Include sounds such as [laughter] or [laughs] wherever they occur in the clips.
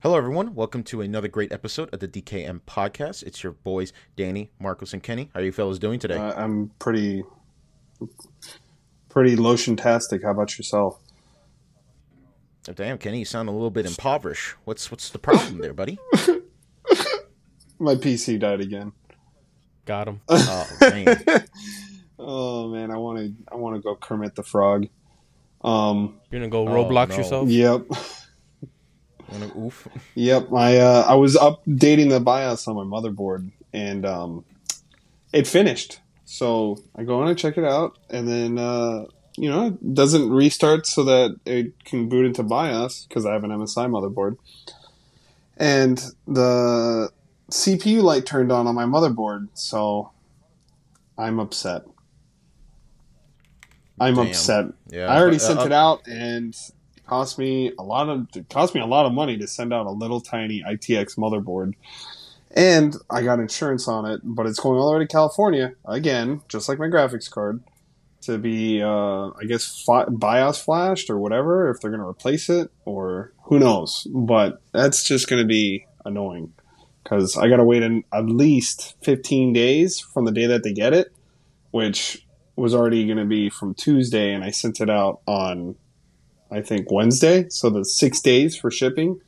Hello, everyone. Welcome to another great episode of the DKM podcast. It's your boys, Danny, Marcos, and Kenny. How are you fellas doing today? Uh, I'm pretty, pretty lotion-tastic. How about yourself? Oh, damn, Kenny, you sound a little bit impoverished. What's what's the problem there, buddy? [laughs] My PC died again. Got him. [laughs] Oh, man. oh man, I want to, I want to go Kermit the Frog. Um, You're gonna go Oh, Roblox no. yourself? yep, Oof? [laughs] yep. I, uh, I was updating the BIOS on my motherboard, and um, it finished. So I go in and check it out, and then uh, you know, it doesn't restart so that it can boot into BIOS because I have an MSI motherboard. And the CPU light turned on on my motherboard, so I'm upset. I'm Damn. upset. Yeah. I already uh, sent uh, it out, and cost me a lot of it cost me a lot of money to send out a little tiny ITX motherboard. And I got insurance on it, but it's going all the way to California again, just like my graphics card, to be uh, I guess BIOS flashed or whatever. If they're going to replace it, or who knows? But that's just going to be annoying because I got to wait in at least 15 days from the day that they get it, which was already going to be from Tuesday, and I sent it out on, I think Wednesday, so the six days for shipping,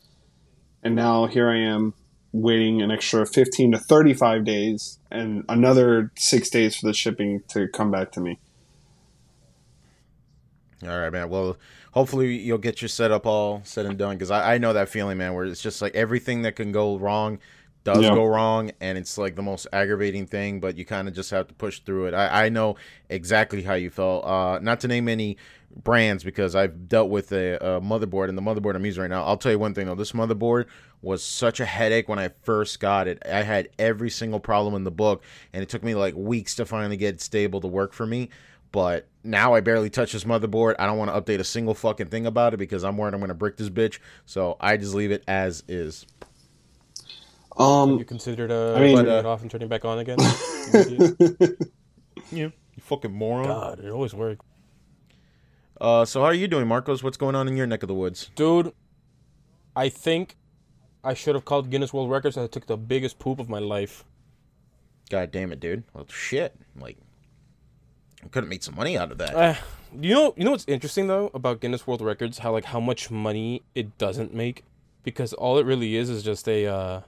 and now here I am waiting an extra 15 to 35 days and another six days for the shipping to come back to me. All right, man. Well, hopefully you'll get your setup all said and done because I, I know that feeling, man, where it's just like everything that can go wrong does Yeah. go wrong, and it's like the most aggravating thing, but you kind of just have to push through it. I, I know exactly how you felt. Uh, not to name any brands because I've dealt with a, a motherboard, and the motherboard I'm using right now. I'll tell you one thing though: this motherboard was such a headache when I first got it. I had every single problem in the book, and it took me like weeks to finally get it stable to work for me. But now I barely touch this motherboard. I don't want to update a single fucking thing about it because I'm worried I'm gonna brick this bitch. So I just leave it as is. Have Um, you considered uh, I mean- turning But, uh, it off and turning it back on again? [laughs] You. [laughs] Yeah, you fucking moron. God, it always works. Uh, so how are you doing, Marcos? What's going on in your neck of the woods? Dude, I think I should have called Guinness World Records and I took the biggest poop of my life. God damn it, dude. Well, shit. Like, I could have made some money out of that. Uh, you know, you know what's interesting though about Guinness World Records? How like how much money it doesn't make, because all it really is is just a, uh,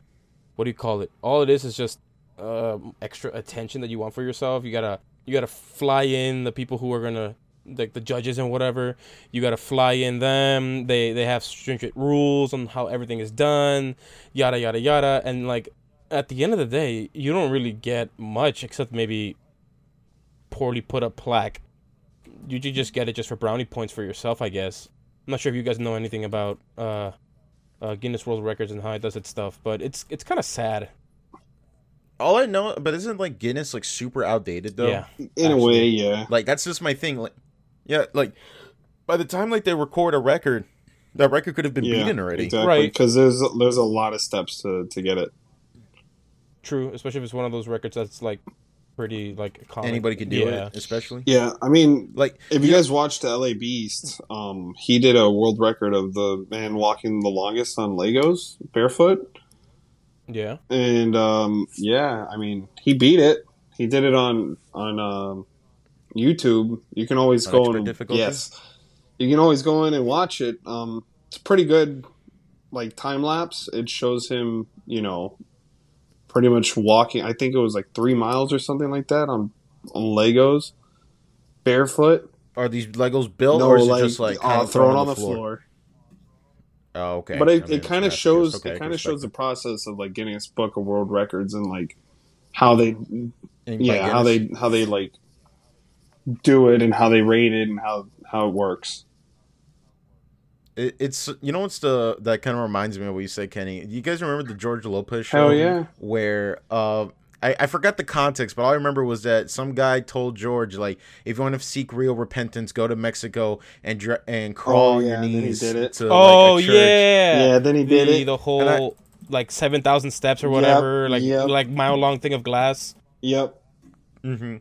what do you call it? All it is is just uh, extra attention that you want for yourself. You gotta you gotta fly in the people who are gonna like the judges and whatever. You gotta fly in them. They they have stringent rules on how everything is done. Yada yada yada. And like at the end of the day, you don't really get much except maybe poorly put up plaque you ju- just get it just for brownie points for yourself, I guess. I'm not sure if you guys know anything about uh, uh, Guinness World Records and how it does its stuff, but it's it's kind of sad. All I know, but isn't like Guinness like super outdated though? Yeah, in a way, yeah. Like that's just my thing. Like, yeah, like by the time like they record a record, that record could have been yeah, beaten already. Exactly, Right. because there's there's a lot of steps to, to get it. true. Especially if it's one of those records that's like pretty like common. Anybody can do yeah. it, especially Yeah, I mean, like if you guys watched the LA Beast, um, he did a world record of the man walking the longest on Legos barefoot, Yeah, and um, yeah, I mean, he beat it. He did it on on um, YouTube. You can always On go and yes, you can always go in and watch it. Um, it's pretty good, like time lapse. It shows him, you know, pretty much walking. I think it was like three miles or something like that on on Legos, barefoot. are these Legos built or is it just like uh, thrown on the floor. Oh, okay. But I it, mean, it kind of shows okay, it kind of shows the process of like Guinness Book of World Records and like how they. And yeah how they how they like do it and how they rate it and how how it works. It, it's you know what's the that kind of reminds me of what you said, Kenny. You guys remember the George Lopez show? Hell yeah. Where uh, I I forgot the context, but all I remember was that some guy told George like, if you want to seek real repentance, go to Mexico and dr- and crawl Oh, on yeah, your and then he knees did it. to oh like a yeah, Yeah, then he did the, it. The whole I- like seven thousand steps or whatever, like yep. like mile long thing of glass. Yep. Mm-hmm.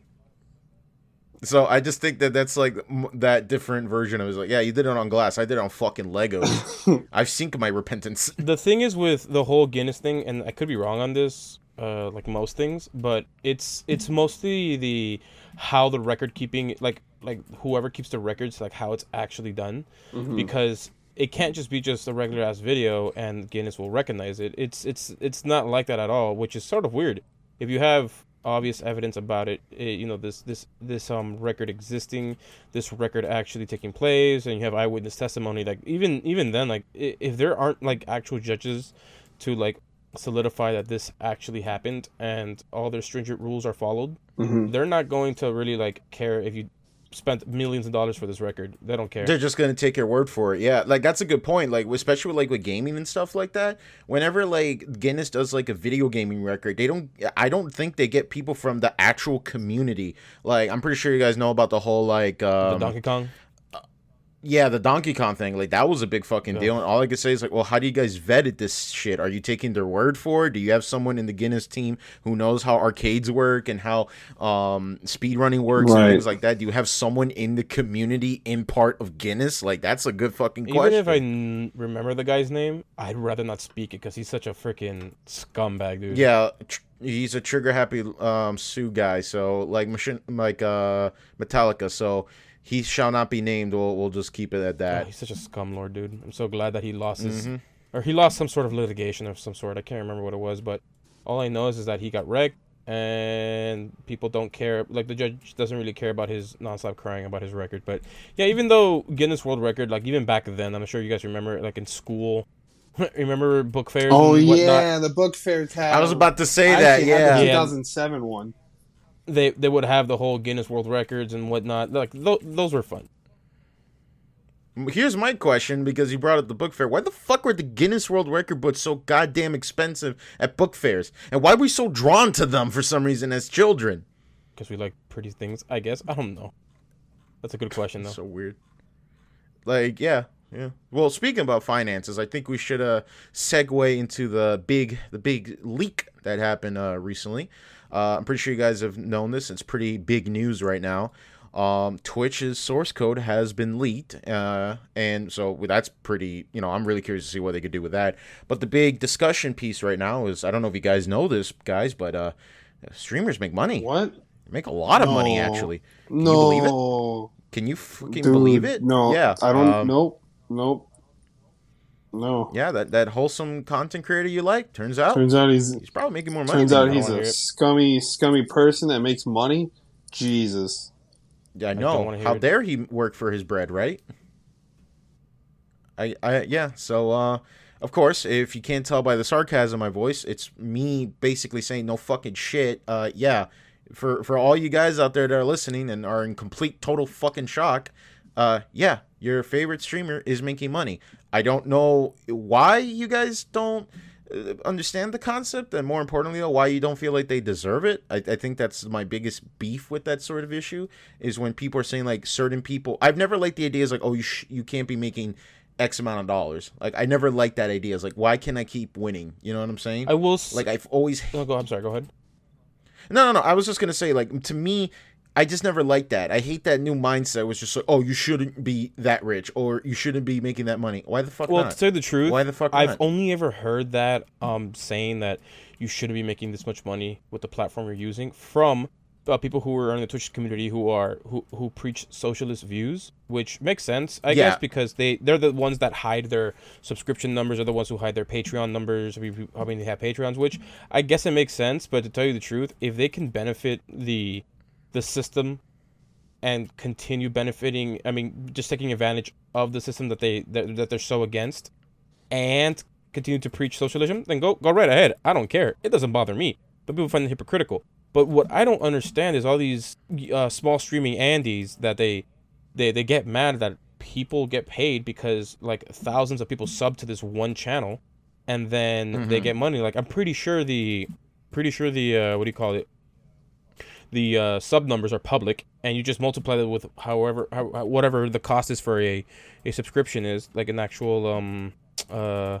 So I just think that that's like m- that different version of it. It's like, yeah, you did it on glass. I did it on fucking Legos. [laughs] I've seen my repentance. [laughs] the thing is with the whole Guinness thing, and I could be wrong on this, uh, like most things, but it's it's mostly the how the record keeping, like like whoever keeps the records, like how it's actually done, because it can't just be just a regular ass video and Guinness will recognize it. It's it's it's not like that at all, which is sort of weird. If you have obvious evidence about it, eh, you know this this this um record existing, this record actually taking place, and you have eyewitness testimony. Like even even then, like if there aren't like actual judges to like solidify that this actually happened and all their stringent rules are followed, Mhm. they're not going to really like care if you spent millions of dollars for this record. They don't care. They're just gonna take your word for it. Yeah, like that's a good point. Like especially with, like with gaming and stuff like that. Whenever like Guinness does like a video gaming record, they don't. I don't think they get people from the actual community. Like I'm pretty sure you guys know about the whole like the um, Donkey Kong. Yeah the Donkey Kong thing. Like that was a big fucking deal. And all I could say is like, well, how do you guys vetted this shit? Are you taking their word for it? Do you have someone in the Guinness team who knows how arcades work and how um speed running works Right. and things like that? Do you have someone in the community in part of Guinness? Like that's a good fucking Even question. if I n- remember the guy's name, I'd rather not speak it because he's such a freaking scumbag, dude. Yeah, tr- he's a trigger happy um Sue guy. So like machine like uh Metallica. So he shall not be named. We'll we'll just keep it at Oh, that. he's such a scumlord, dude. I'm so glad that he lost his, Mhm. or he lost some sort of litigation of some sort. I can't remember what it was, but all I know is, is that he got wrecked, and people don't care. Like the judge doesn't really care about his nonstop crying about his record. But yeah, even though Guinness World Record, like even back then, I'm sure you guys remember, like in school, [laughs] remember book fairs. Oh and yeah, the book fair tab. I was about to say I that. actually had the Yeah. Yeah. 2007 one. They they would have the whole Guinness World Records and whatnot. Like th- those were fun. Here's my question because you brought up the book fair. Why the fuck were the Guinness World Record books so goddamn expensive at book fairs? And why were we so drawn to them for some reason as children? because we like pretty things. I guess I don't know. That's a good question though. So weird. Like, yeah, yeah. Well, speaking about finances, I think we should uh segue into the big the big leak that happened uh recently. Uh, I'm pretty sure you guys have known this. It's pretty big news right now. Um, Twitch's source code has been leaked, uh, and so that's pretty. You know, I'm really curious to see what they could do with that. But the big discussion piece right now is I don't know if you guys know this, guys, but uh, streamers make money. What? Make a lot of money No. actually. No. you believe it? Can you fucking Dude, believe it? No. Yeah. I don't. um, nope. Nope. No. Yeah, that, that wholesome content creator you like. Turns out Turns out he's. he's probably making more money. Turns than out he's a scummy, scummy person that makes money. Jesus. Yeah, I know. wanna How it. dare he work for his bread, right? I, I, yeah. So, uh, of course, if you can't tell by the sarcasm in my voice, it's me basically saying no fucking shit. Uh, yeah. For for all you guys out there that are listening and are in complete total fucking shock, uh, yeah, your favorite streamer is making money. I don't know why you guys don't uh, understand the concept, and more importantly, though, why you don't feel like they deserve it. I, I think that's my biggest beef with that sort of issue is when people are saying like certain people. I've never liked the idea is like, oh, you sh- you can't be making X amount of dollars. Like I never liked that idea. It's like, why can I keep winning? You know what I'm saying? I will. S- like I've always no, go. I'm sorry. Go ahead. no, no, no. I was just gonna say, like, to me, I just never liked that. I hate that new mindset. Was just like, oh, you shouldn't be that rich, or you shouldn't be making that money. Why the fuck Well, not? to tell you the truth, Why the fuck I've not? only ever heard that um saying that you shouldn't be making this much money with the platform you're using from uh, people who are in the Twitch community who are who who preach socialist views, which makes sense, I Yeah. guess, because they they're the ones that hide their subscription numbers, are the ones who hide their Patreon numbers. Mean, I mean, they have Patreons, which I guess it makes sense. But to tell you the truth, if they can benefit the the system and continue benefiting i mean just taking advantage of the system that they that, that they're so against and continue to preach socialism then go go right ahead. I don't care. It doesn't bother me. But people find it hypocritical. But what i don't understand is all these uh, small streaming andies that they they they get mad that people get paid because like thousands of people sub to this one channel and then they get money. Like i'm pretty sure the pretty sure the uh, what do you call it the uh, sub numbers are public, and you just multiply that with however how, whatever the cost is for a a subscription is, like an actual um uh,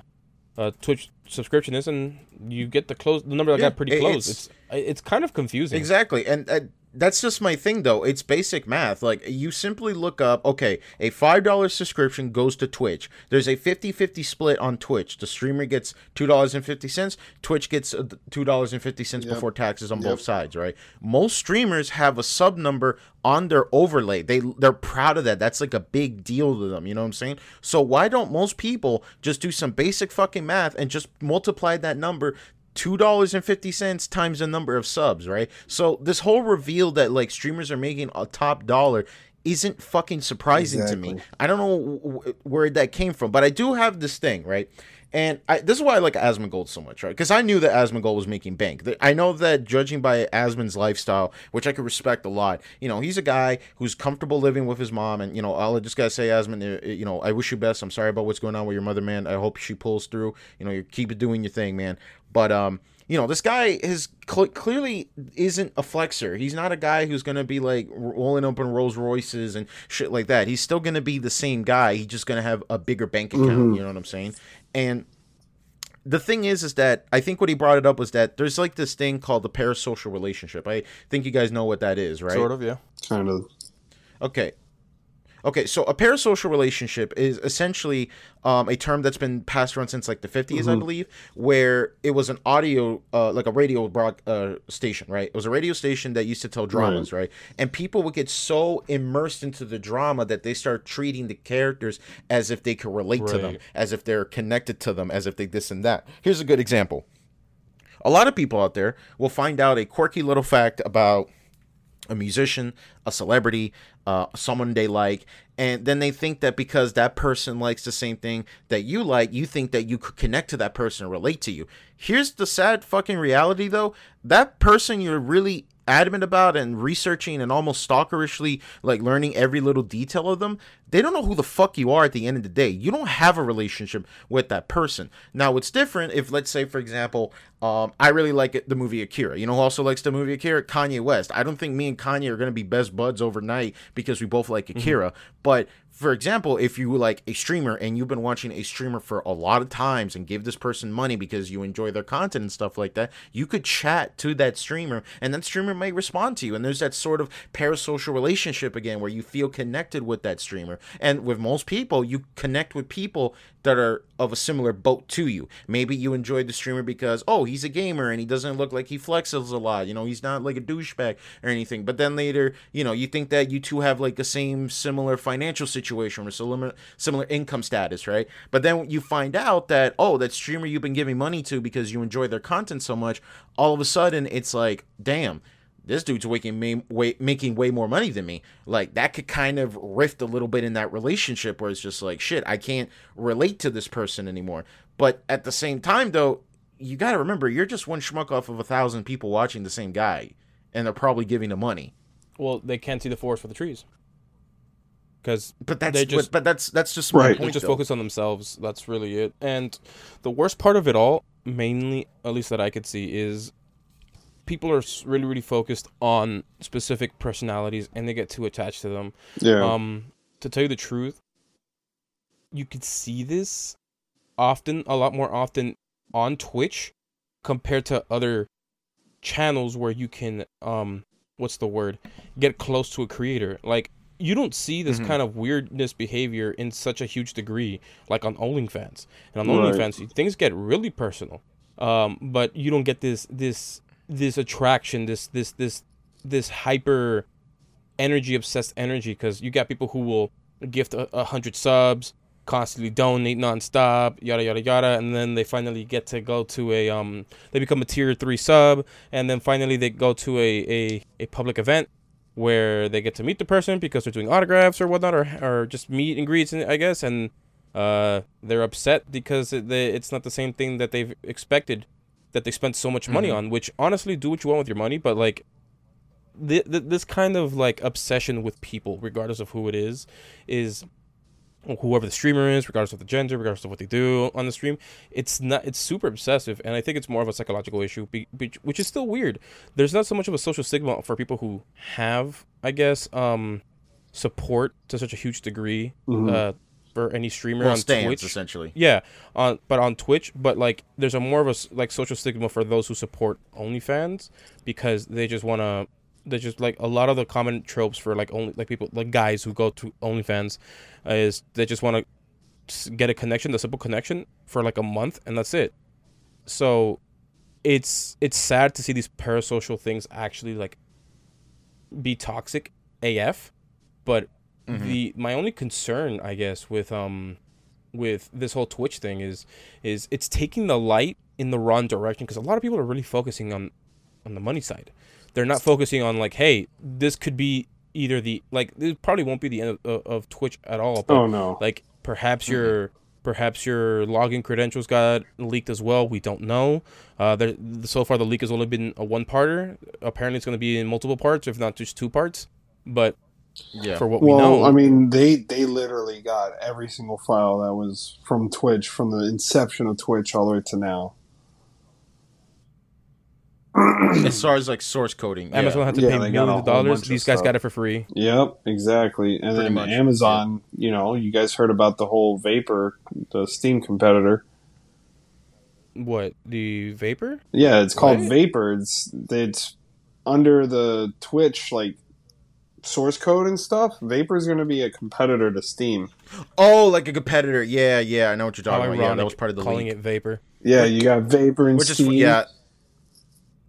uh Twitch subscription is, and you get the close the number that Yeah, got pretty close. it's- It's it's kind of confusing. Exactly, and uh, that's just my thing though. It's basic math. Like you simply look up, okay, a $5 subscription goes to Twitch. There's a 50-50 split on Twitch. The streamer gets $2.50, Twitch gets uh, $2.50 Yep. before taxes on Yep. both sides, right? Most streamers have a sub number on their overlay. They they're proud of that. That's like a big deal to them, you know what I'm saying? So why don't most people just do some basic fucking math and just multiply that number two dollars and fifty cents times the number of subs, right? So this whole reveal that like streamers are making a top dollar isn't fucking surprising to me. I don't know wh- where that came from, but I do have this thing, right? And I, this is why I like Asmongold so much, right? Because I knew that Asmongold was making bank. I know that judging by Asmon's lifestyle, which I could respect a lot, you know, he's a guy who's comfortable living with his mom. And, you know, I'll just gotta say, Asmon, uh, you know, I wish you best. I'm sorry about what's going on with your mother, man. I hope she pulls through. You know, you keep doing your thing, man. But, um, you know, this guy is cl- clearly isn't a flexer. He's not a guy who's gonna be like rolling up in Rolls Royces and shit like that. He's still gonna be the same guy. He's just gonna have a bigger bank account. Mhm. You know what I'm saying? And the thing is, is that I think what he brought it up was that there's like this thing called the parasocial relationship. I think you guys know what that is, right? Sort of, yeah. Kind of. Okay. Okay, so a parasocial relationship is essentially um, a term that's been passed around since like the 50s, I believe, where it was an audio, uh, like a radio broad, uh, station, right? It was a radio station that used to tell dramas, right? And people would get so immersed into the drama that they start treating the characters as if they could relate to them, as if they're connected to them, as if they this and that. Here's a good example. A lot of people out there will find out a quirky little fact about a musician, a celebrity, uh, someone they like, and then they think that because that person likes the same thing that you like, you think that you could connect to that person and relate to you. Here's the sad fucking reality though that person you're really adamant about and researching and almost stalkerishly like learning every little detail of them they don't know who the fuck you are at the end of the day. You don't have a relationship with that person. Now it's different if let's say for example um, i really like it, the movie akira. You know who also likes the movie akira? Kanye west. I don't think me and kanye are going to be best buds overnight because we both like akira but for example, if you like a streamer and you've been watching a streamer for a lot of times and give this person money because you enjoy their content and stuff like that, you could chat to that streamer and that streamer may respond to you. And there's that sort of parasocial relationship again where you feel connected with that streamer. And with most people, you connect with people that are of a similar boat to you. Maybe you enjoyed the streamer because, oh, he's a gamer and he doesn't look like he flexes a lot. You know, he's not like a douchebag or anything. But then later, you know, you think that you two have like the same similar financial situation or similar similar income status, right? But then you find out that, oh, that streamer you've been giving money to because you enjoy their content so much, all of a sudden it's like, damn, this dude's making me way, making way more money than me. Like that could kind of rift a little bit in that relationship where it's just like shit, I can't relate to this person anymore. But at the same time, though, you got to remember you're just one schmuck off of a thousand people watching the same guy, and they're probably giving him money. Well, they can't see the forest for the trees. Because But that's They just- but, but that's that's just my Right. they just though. focus on themselves. That's really it. And the worst part of it all, mainly, at least that I could see, is people are really, really focused on specific personalities, and they get too attached to them. Yeah. Um, to tell you the truth, you could see this often, a lot more often on Twitch compared to other channels where you can um what's the word get close to a creator like you don't see this Mhm. kind of weirdness behavior in such a huge degree like on OnlyFans and on Right. OnlyFans things get really personal um but you don't get this this this attraction this this this this hyper energy obsessed energy because you got people who will gift a, a hundred subs constantly donate nonstop yada yada yada and then they finally get to go to a um they become a tier three sub and then finally they go to a a, a public event where they get to meet the person because they're doing autographs or whatnot or, or just meet and greets i guess and uh they're upset because it, they, it's not the same thing that they've expected that they spent so much money Mhm. on which honestly do what you want with your money but like th- th- this kind of like obsession with people regardless of who it is is whoever the streamer is regardless of the gender regardless of what they do on the stream it's not it's super obsessive and i think it's more of a psychological issue be, be, which is still weird there's not so much of a social stigma for people who have i guess um support to such a huge degree Mhm. uh for any streamer well, on stands twitch essentially. yeah, on but on Twitch, but like there's a more of a like social stigma for those who support OnlyFans because they just want to They just like a lot of the common tropes for like only like people like guys who go to OnlyFans uh, is they just want to get a connection, the simple connection for like a month, and that's it. So it's it's sad to see these parasocial things actually like be toxic AF, but Mhm. the my only concern I guess with um with this whole Twitch thing is is it's taking the light in the wrong direction because a lot of people are really focusing on on the money side. They're not focusing on like, hey, this could be either the like this probably won't be the end of, of Twitch at all. But Oh no. like perhaps your perhaps your login credentials got leaked as well. We don't know. Uh, there, so far the leak has only been a one parter. Apparently, it's going to be in multiple parts, if not just two parts. But Yeah. for what we well, know, I mean, they they literally got every single file that was from Twitch from the inception of Twitch all the way to now. [clears throat] as far as like source coding, yeah. Amazon had to Yeah, pay millions of dollars. bunch of These guys stuff. got it for free. Yep, exactly. And Pretty then much, Amazon, you know, you guys heard about the whole Vapor, the Steam competitor. What the vapor? Yeah, it's called What? Vapor. It's it's under the Twitch like source code and stuff. Vapor is going to be a competitor to Steam. Oh, like a competitor. Yeah, yeah. I know what you're How talking about. Yeah, that was part of the calling leak. it vapor. Yeah, you got Vapor and Which is yeah,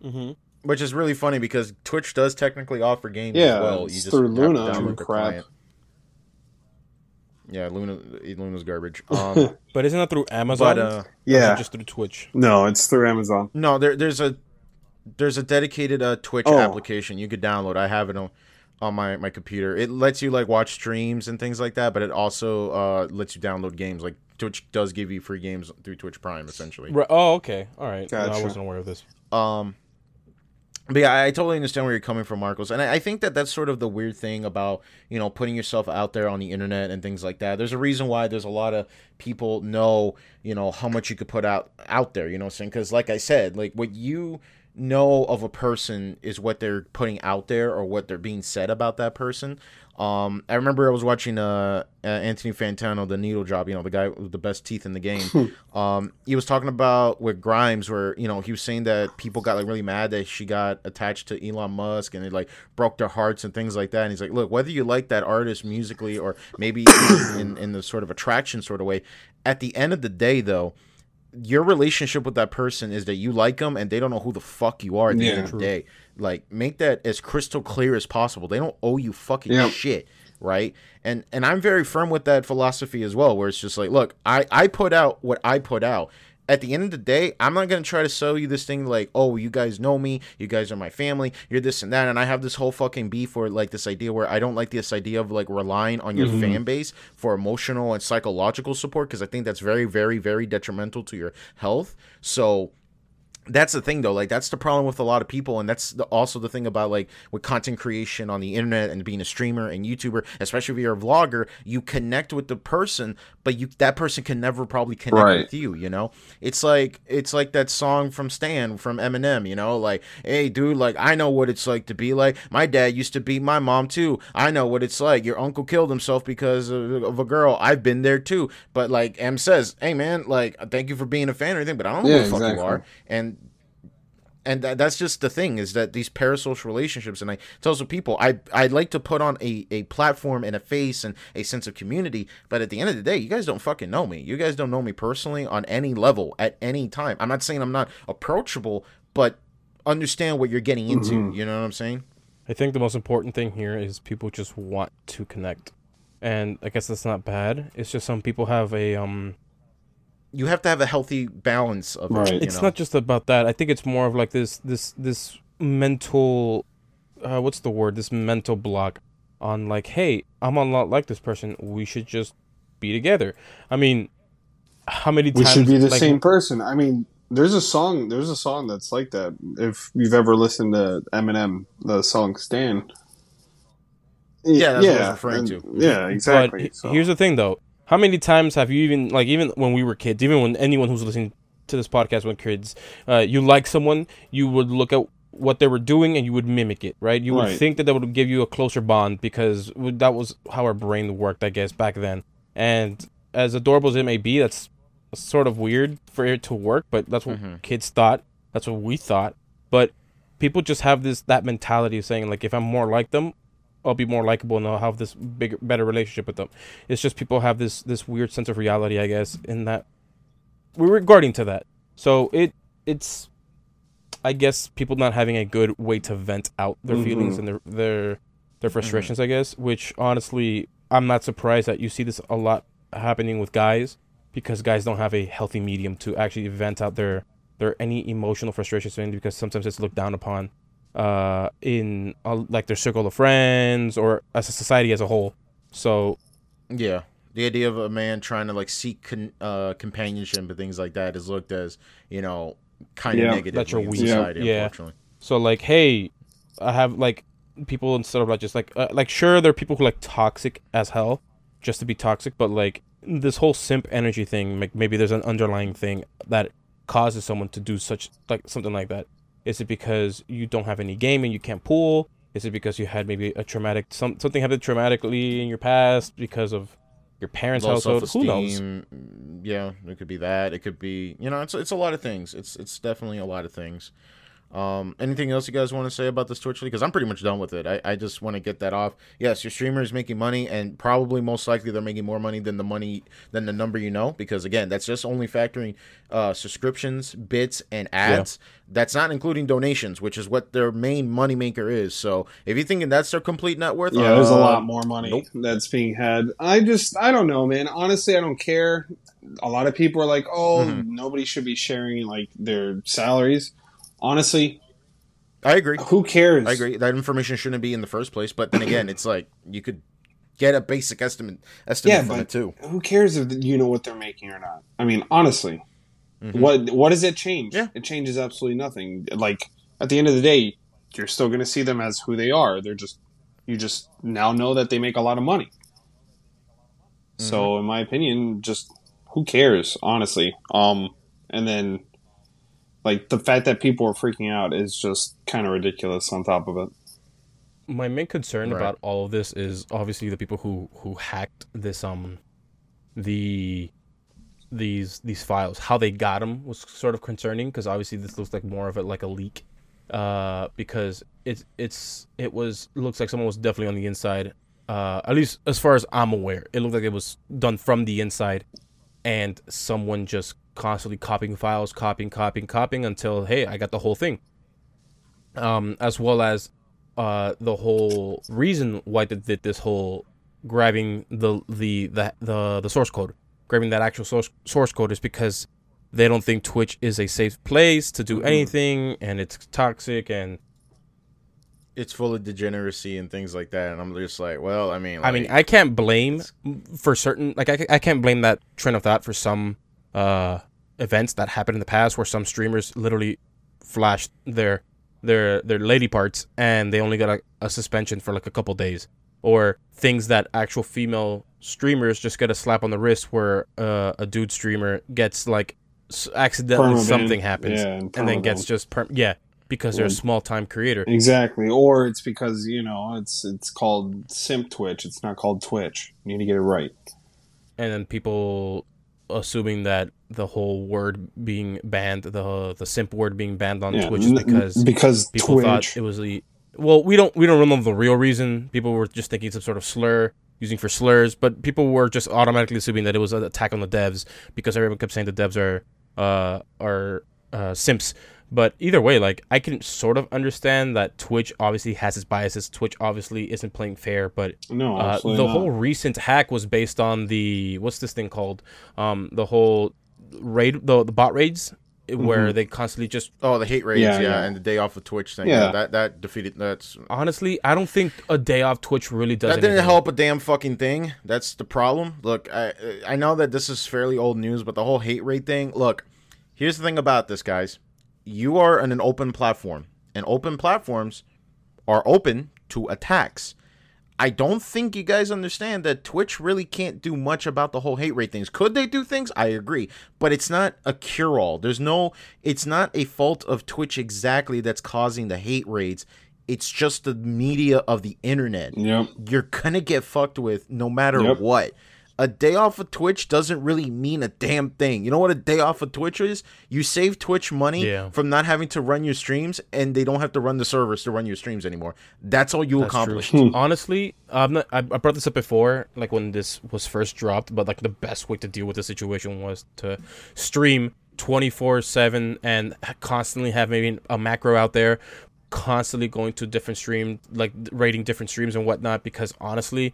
Mm-hmm. which is really funny because Twitch does technically offer games Yeah, as well. You it's just through have to Luna and the crap. client. Yeah, Luna Luna's garbage. [laughs] Um, But isn't that through Amazon? but uh, Or is it yeah. just through Twitch. No, it's through Amazon. no, there there's a there's a dedicated uh, Twitch Oh. application you could download. I have it on on my, my computer. It lets you like watch streams and things like that, but it also uh, lets you download games. Like Twitch does give you free games through Twitch Prime, essentially. Right. Oh, okay. All right. No, I wasn't aware of this. Um, but yeah, I, I totally understand where you're coming from, Marcos, and I, I think that that's sort of the weird thing about you know putting yourself out there on the internet and things like that. There's a reason why there's a lot of people know you know how much you could put out out there. You know, what I'm saying because like I said, like what you know of a person is what they're putting out there or what they're being said about that person. Um, I remember I was watching uh, uh Anthony Fantano, the needle drop, you know, the guy with the best teeth in the game. [laughs] um, he was talking about with Grimes, where you know he was saying that people got like really mad that she got attached to Elon Musk and it like broke their hearts and things like that. And he's like, look, whether you like that artist musically or maybe in in the sort of attraction sort of way, at the end of the day, though. Your relationship with that person is that you like them and they don't know who the fuck you are at the end of the day. Like, make that as crystal clear as possible. They don't owe you fucking Yep. shit right and and i'm very firm with that philosophy as well where it's just like look i i put out what i put out at the end of the day i'm not going to try to sell you this thing like oh you guys know me. You guys are my family. You're this and that. And i have this whole fucking beef or like this idea where i don't like this idea of like relying on your mm-hmm. fan base for emotional and psychological support because i think that's very very very detrimental to your health. So that's the thing though. Like that's the problem with a lot of people and that's the, also the thing about like with content creation on the internet and being a streamer and youtuber especially if you're a vlogger you connect with the person but you that person can never probably connect Right. with you you know? It's like it's like that song from stan from eminem you know? Like hey dude like i know what it's like to be like my dad used to beat my mom too. I know what it's like. Your uncle killed himself because of, of a girl. I've been there too. But like m says hey man like thank you for being a fan or anything but i don't know Yeah, who the fuck you are. And and that, that's just the thing is that these parasocial relationships and i tell some people i i'd like to put on a, a platform and a face and a sense of community but at the end of the day you guys don't fucking know me you guys don't know me personally on any level at any time i'm not saying i'm not approachable but understand what you're getting into Mhm. you know what i'm saying I think the most important thing here is people just want to connect, and I guess that's not bad. It's just some people have a um. You have to have a healthy balance of Right. it you It's know? not just about that. I think it's more of like this this this mental, uh, what's the word? This mental block on like, hey, I'm a lot like this person. We should just be together. I mean, how many We times should be the like, same person. I mean, there's a song. There's a song that's like that. If you've ever listened to Eminem, the song "Stan." Yeah, that's what I was referring and- to. Yeah, exactly. But So- here's the thing, though. How many times have you even like even when we were kids, even when anyone who's listening to this podcast when kids, uh, you like someone, you would look at what they were doing and you would mimic it, right? You would Right. think that that would give you a closer bond because that was how our brain worked, I guess, back then. And as adorable as it may be, that's sort of weird for it to work, but that's what Mhm. kids thought. That's what we thought. But people just have this that mentality of saying like if I'm more like them, I'll be more likable and I'll have this bigger better relationship with them. It's just people have this this weird sense of reality, I guess, in that we're regarding to that. So it it's I guess people not having a good way to vent out their Mhm. feelings and their their their frustrations, I guess, which honestly I'm not surprised that you see this a lot happening with guys because guys don't have a healthy medium to actually vent out their their any emotional frustrations because sometimes it's looked down upon uh in uh, like their circle of friends or as a society as a whole. So Yeah, the idea of a man trying to like seek con- uh, companionship and things like that is looked as you know kind of Yeah. negative That's your in weak society. side. Yeah. Unfortunately, So like, hey, I have like people instead of like just like uh, like sure there are people who like toxic as hell just to be toxic, but like this whole simp energy thing, like maybe there's an underlying thing that causes someone to do such like something like that. Is it because you don't have any game and you can't pool? Is it because you had maybe a traumatic some something happened traumatically in your past because of your parents' Low household? Who knows? Mm, yeah, it could be that. It could be you know, it's it's a lot of things. It's it's definitely a lot of things. Um, anything else you guys want to say about this Twitch league? Because I'm pretty much done with it. I, I just want to get that off. Yes, your streamer is making money, and probably most likely they're making more money than the money than the number you know. Because again, that's just only factoring uh, subscriptions, bits, and ads. That's not including donations, which is what their main moneymaker is. So if you're thinking that's their complete net worth, Yeah, there's a uh, lot more money nope. that's being had. I just, I don't know, man. Honestly, I don't care. A lot of people are like, oh, Mhm. nobody should be sharing like their salaries. Honestly, I agree. who cares? I agree. That information shouldn't be in the first place. But then again, it's like you could get a basic estimate estimate Yeah, from but- it too. Who cares if you know what they're making or not? I mean, honestly, Mhm. what what does it change? Yeah. It changes absolutely nothing. Like at the end of the day, you're still going to see them as who they are. They're just you just now know that they make a lot of money. So, in my opinion, just who cares, honestly. Um, and then like the fact that people are freaking out is just kind of ridiculous. On top of it, my main concern Right. about all of this is obviously the people who who hacked this um the these these files how they got them was sort of concerning because obviously this looks like more of it like a leak uh because it's it's it was looks like someone was definitely on the inside uh at least as far as i'm aware it looked like it was done from the inside and someone just constantly copying files copying copying copying until hey i got the whole thing um as well as uh the whole reason why they did this whole grabbing the the the the, the source code grabbing that actual source source code is because they don't think twitch is a safe place to do Mhm. anything and it's toxic and It's full of degeneracy and things like that, and I'm just like, well, I mean, I mean, I can't blame for certain like I, I can't blame that train of thought for some uh events that happened in the past where some streamers literally flashed their their their lady parts and they only got a, a suspension for like a couple days or things that actual female streamers just get a slap on the wrist where uh, a dude streamer gets like s- accidentally Permaban. something happens Yeah, and and then gets just perm- yeah because they're a small time creator exactly. Or it's because you know it's it's called simp Twitch. It's not called Twitch. You need to get it right. and then people assuming that the whole word being banned, the the simp word being banned on Yeah, Twitch is because because people Twitch. thought it was the well, we don't we don't know the real reason. People were just thinking some sort of slur using for slurs, but people were just automatically assuming that it was an attack on the devs because everyone kept saying the devs are uh are uh, simps. But either way, like I can sort of understand that Twitch obviously has its biases. Twitch obviously isn't playing fair, but no, uh, the not. whole recent hack was based on the what's this thing called? Um, the whole raid, the the bot raids, where Mhm. they constantly just. oh, the hate raids, Yeah, yeah, yeah. and the day off of Twitch thing, Yeah. yeah, that that defeated. That's Honestly, I don't think a day off Twitch really does. that didn't anything. help a damn fucking thing. That's the problem. Look, I I know that this is fairly old news, but the whole hate raid thing. Look, here's the thing about this, guys. You are in an open platform, and open platforms are open to attacks. I don't think you guys understand that Twitch really can't do much about the whole hate raid things. Could they do things? I agree, but it's not a cure all. There's no it's not a fault of Twitch exactly that's causing the hate raids. It's just the media of the internet Yep. you're gonna get fucked with no matter Yep. what. A day off of Twitch doesn't really mean a damn thing. You know what a day off of Twitch is? You save Twitch money Yeah. from not having to run your streams, and they don't have to run the servers to run your streams anymore. That's all you That's accomplished. Hmm. Honestly, I'm not, I, I brought this up before, like when this was first dropped. But like the best way to deal with the situation was to stream 24 seven and constantly have maybe a macro out there, constantly going to different stream, like rating different streams and whatnot. Because honestly,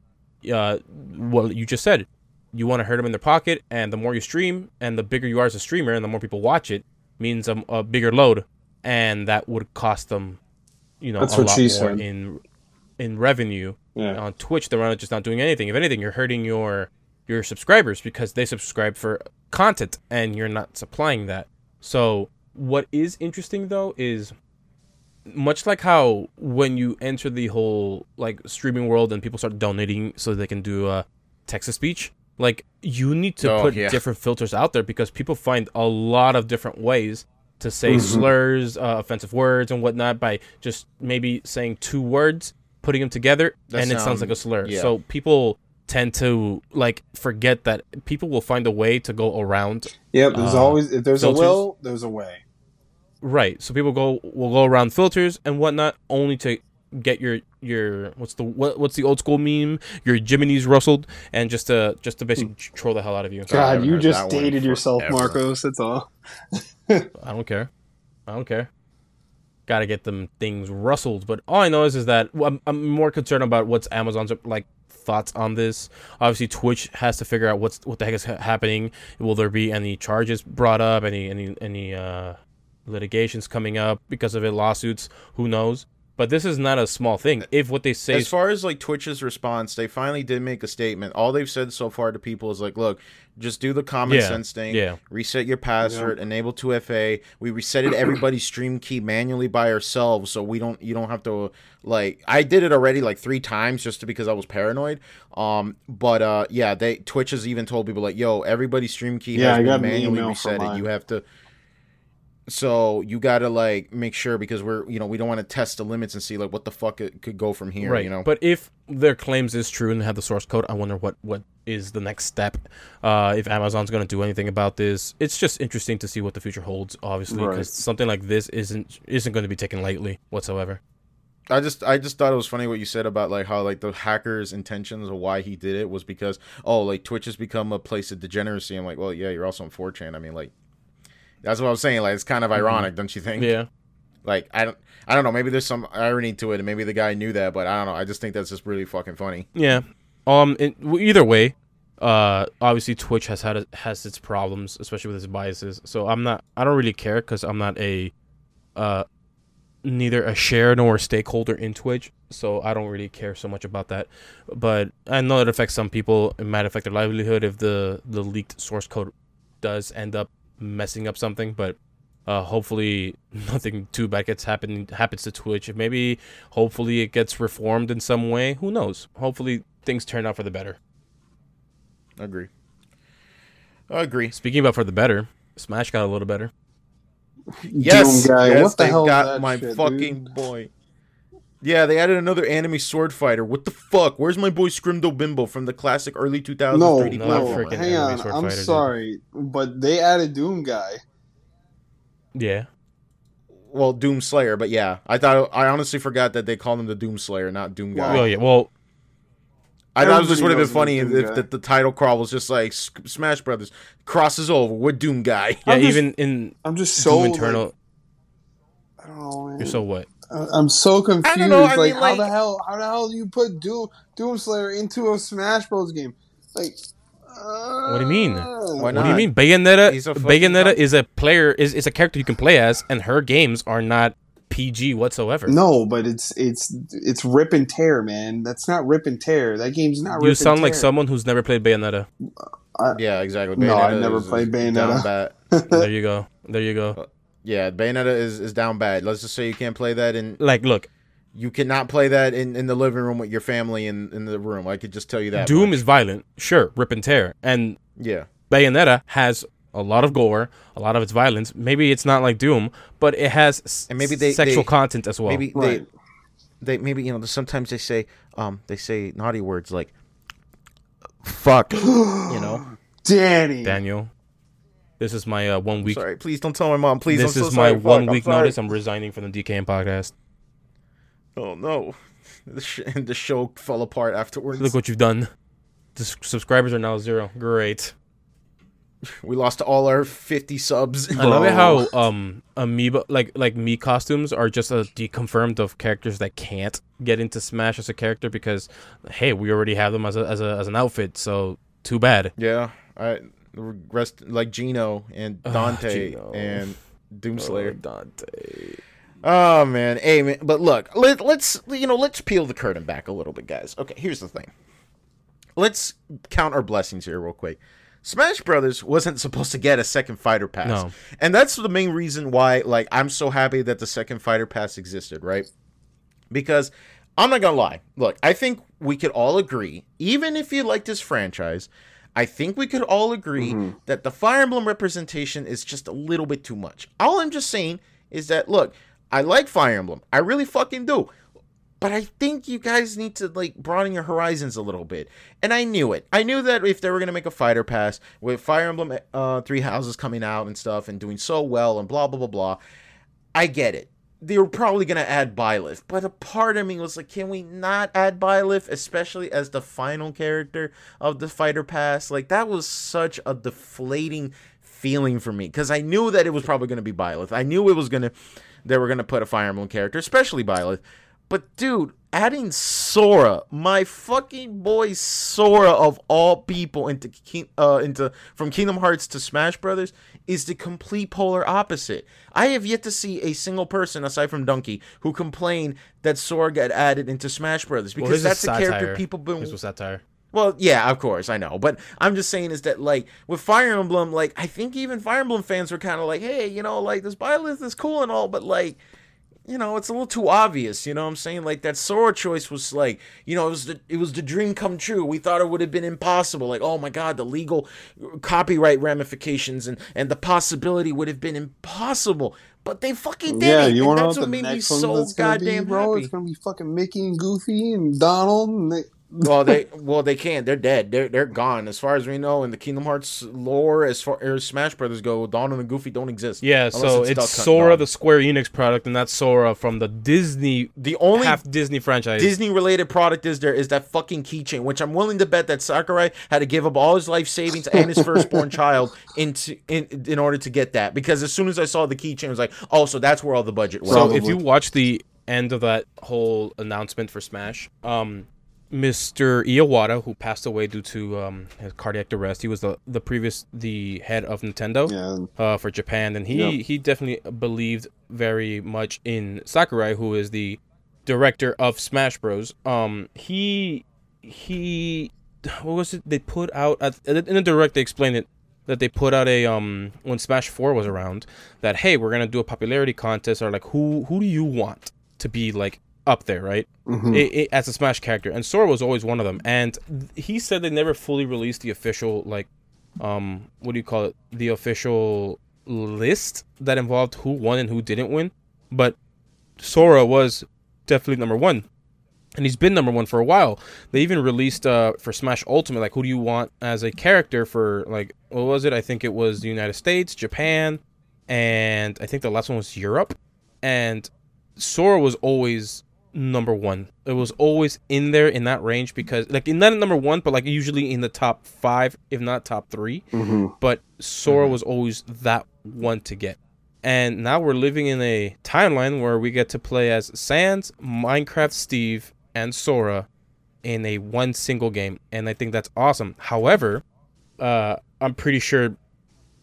uh, what you just said, you want to hurt them in their pocket, and the more you stream, and the bigger you are as a streamer, and the more people watch it, means a, a bigger load, and that would cost them, you know, That's a lot more said. in in revenue Yeah. on Twitch, they're not just not doing anything. If anything, you're hurting your your subscribers because they subscribe for content and you're not supplying that. So what is interesting though is much like how when you enter the whole like streaming world and people start donating so they can do a text to speech, like you need to Oh, put yeah. different filters out there because people find a lot of different ways to say Mhm. slurs, uh, offensive words, and whatnot by just maybe saying two words, putting them together, That and it sounds like a slur. yeah. So people tend to like forget that people will find a way to go around. Yep. There's Uh, always if there's filters. a will, there's a way. Right. So people go will go around filters and whatnot only to get your your what's the what, what's the old school meme your jimmies rustled and just to just to basically troll the hell out of you. I God, you just dated yourself, forever. Marcos. That's all. [laughs] I don't care. I don't care. Got to get them things rustled. But all I know is, is that I'm, I'm more concerned about what's Amazon's like thoughts on this. Obviously, Twitch has to figure out what's what the heck is ha- happening. Will there be any charges brought up? Any any any uh, litigations coming up because of it? Lawsuits? Who knows? But this is not a small thing. If what they say As far as like Twitch's response, they finally did make a statement. All they've said so far to people is like, look, just do the common Yeah, sense thing. yeah. Reset your password, enable 2FA. We resetted everybody's stream key manually by ourselves, so we don't you don't have to like I did it already like three times just because I was paranoid. Um, but uh, yeah, they Twitch has even told people like, yo, everybody's stream key Yeah, has I got been manually email from resetted. You have to. So you gotta like make sure because we're you know we don't want to test the limits and see like what the fuck it could go from here. right. You know. But if their claims is true and they have the source code, I wonder what what is the next step. Uh, if Amazon's going to do anything about this, it's just interesting to see what the future holds. Obviously, because Right. something like this isn't isn't going to be taken lightly whatsoever. I just I just thought it was funny what you said about like how like the hacker's intentions of why he did it was because oh like Twitch has become a place of degeneracy. I'm like, well, yeah, you're also on 4chan. I mean, like that's what I was saying. Like it's kind of ironic, don't you think? Yeah. Like I don't I don't know. Maybe there's some irony to it, and maybe the guy knew that, but I don't know. I just think that's just really fucking funny. Yeah. Um. It, either way, uh, obviously Twitch has had a, has its problems, especially with its biases. So I'm not. I don't really care because I'm not a, uh, neither a share nor a stakeholder in Twitch. So I don't really care so much about that. But I know it affects some people. It might affect their livelihood if the the leaked source code does end up messing up something. But uh, hopefully [laughs] nothing too bad gets happen happens to Twitch. Maybe hopefully it gets reformed in some way. Who knows? Hopefully things turn out for the better. Agree. I agree. Speaking about for the better, Smash got a little better. Yes, Doom guy. yes, what the they hell? got that my shit, fucking dude? boy. Yeah, they added another anime sword fighter. What the fuck? Where's my boy Scrimdo Bimbo from the classic early 2000s No, 3D no, no, platformer? hang on. I'm fighter, dude. sorry, but they added Doom guy. Yeah. Well, Doom Slayer, but yeah, I thought I honestly forgot that they called him the Doom Slayer, not Doom Guy. Well, yeah. Well, I thought this would have been funny if, if the, the title crawl was just like Smash Brothers crosses over with Doom Guy. yeah. I'm just- even in I'm just so Doom Eternal, like, I don't know, man. you're so what? I- I'm so confused. know, I like, mean, how the hell? How the hell do you put Doom Doom Slayer into a Smash Bros game? Like, uh, What do you mean? Why What do you mean? Bayonetta. He's a fucking Bayonetta is a player. Is is a character you can play as, and her games are not PG whatsoever. No, but it's it's it's rip and tear, man. That's not rip and tear. That game's not. You rip sound and like someone who's never played Bayonetta. Yeah, exactly. No, I never played Bayonetta. down bad. there you go. There you go. Yeah, Bayonetta is, is down bad. Let's just say you can't play that in Like, look, you cannot play that in, in the living room with your family in, in the room. I could just tell you that. Doom much. is violent, sure, rip and tear, and yeah. Bayonetta has a lot of gore, a lot of its violence. Maybe it's not like Doom, but it has And maybe they- sexual they- content as well. maybe Right. they they maybe you know sometimes they say um they say naughty words like fuck. [gasps] you know. [gasps] Danny. Daniel, this is my uh, one week. Sorry, please don't tell my mom. Please, this I'm so is my sorry. Fuck, one I'm week notice. I'm resigning from the DKM podcast. Oh no, [laughs] the, sh- the show fell apart afterwards. Look what you've done. The s- subscribers are now zero. Great. we lost all our 50 subs. I love it how [laughs] um amoeba like like me costumes are just a deconfirmed of characters that can't get into Smash as a character because hey we already have them as a as a as an outfit so too bad. Yeah, I rest like Gino and Ah, Dante Gino. and Doomslayer. Dante. Oh man, hey man, but look, let, let's you know, let's peel the curtain back a little bit, guys. Okay, here's the thing. Let's count our blessings here real quick. Smash Brothers wasn't supposed to get a second fighter pass. No. And that's the main reason why like I'm so happy that the second fighter pass existed, right? Because I'm not gonna lie. Look, I think we could all agree, even if you like this franchise, I think we could all agree that the Fire Emblem representation is just a little bit too much. All I'm just saying is that look, I like Fire Emblem. I really fucking do. But I think you guys need to like broaden your horizons a little bit. And I knew it. I knew that if they were gonna make a fighter pass with Fire Emblem uh, Three Houses coming out and stuff and doing so well and blah blah blah blah, I get it. They were probably gonna add Byleth, but a part of me was like, can we not add Byleth, especially as the final character of the fighter pass? Like that was such a deflating feeling for me because I knew that it was probably gonna be Byleth. I knew it was gonna they were gonna put a Fire Emblem character, especially Byleth. But dude, adding Sora, my fucking boy Sora of all people into uh into from Kingdom Hearts to Smash Brothers is the complete polar opposite. I have yet to see a single person aside from Donkey who complained that Sora got added into Smash Brothers because Well, that's the character people been This was satire. well, yeah, of course, I know. But I'm just saying is that like with Fire Emblem, like I think even Fire Emblem fans were kind of like, hey, you know, like this Byleth is cool and all, but like, you know, it's a little too obvious. You know what I'm saying? Like that Sora choice was like, you know, it was the it was the dream come true. We thought it would have been impossible. Like, oh my god, the legal copyright ramifications and and the possibility would have been impossible. But they fucking did Yeah, it. you and that's what what the made me so goddamn be, bro? happy. It's gonna be fucking Mickey and Goofy and Donald. And they, well, they well they can't. They're dead. They're they're gone. As far as we know, in the Kingdom Hearts lore, as far as Smash Brothers go, Donald and Goofy don't exist. Yeah, so it's, Duck Hunt Sora, the Square Enix product, and that's Sora from the Disney the only half Disney franchise. Disney related product is there is that fucking keychain, which I'm willing to bet that Sakurai had to give up all his life savings and his firstborn [laughs] child into in in order to get that. Because as soon as I saw the keychain, I was like, oh, so that's where all the budget went. So Probably. if you watch the end of that whole announcement for Smash, um, Mr. Iwata, who passed away due to um, his cardiac arrest, he was the the previous the head of Nintendo yeah, uh, for Japan, and he he definitely believed very much in Sakurai, who is the director of Smash Bros. Um, he he, what was it? They put out in the direct. They explained it that they put out a um when Smash Four was around that hey we're gonna do a popularity contest or like who who do you want to be like up there right Mhm. i- i- as a Smash character, and Sora was always one of them. And he said they never fully released the official like, um, what do you call it? The official list that involved who won and who didn't win. But Sora was definitely number one, and he's been number one for a while. They even released uh for Smash Ultimate like who do you want as a character for like what was it? I think it was the United States, Japan, and I think the last one was Europe. And Sora was always number one. It was always in there in that range because like in not number one, but like usually in the top five, if not top three. Mhm. But Sora was always that one to get. And now we're living in a timeline where we get to play as Sans, Minecraft Steve, and Sora in a one single game, and I think that's awesome. However, uh, I'm pretty sure.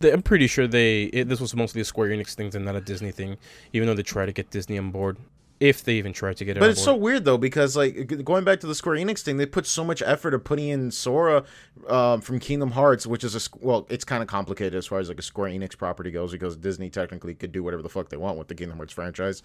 they- I'm pretty sure they it, this was mostly a Square Enix thing and not a Disney thing, even though they try to get Disney on board, if they even try to get it. But it's so weird though because like going back to the Square Enix thing, they put so much effort of putting in Sora um, from Kingdom Hearts, which is a well, it's kind of complicated as far as like a Square Enix property goes because Disney technically could do whatever the fuck they want with the Kingdom Hearts franchise.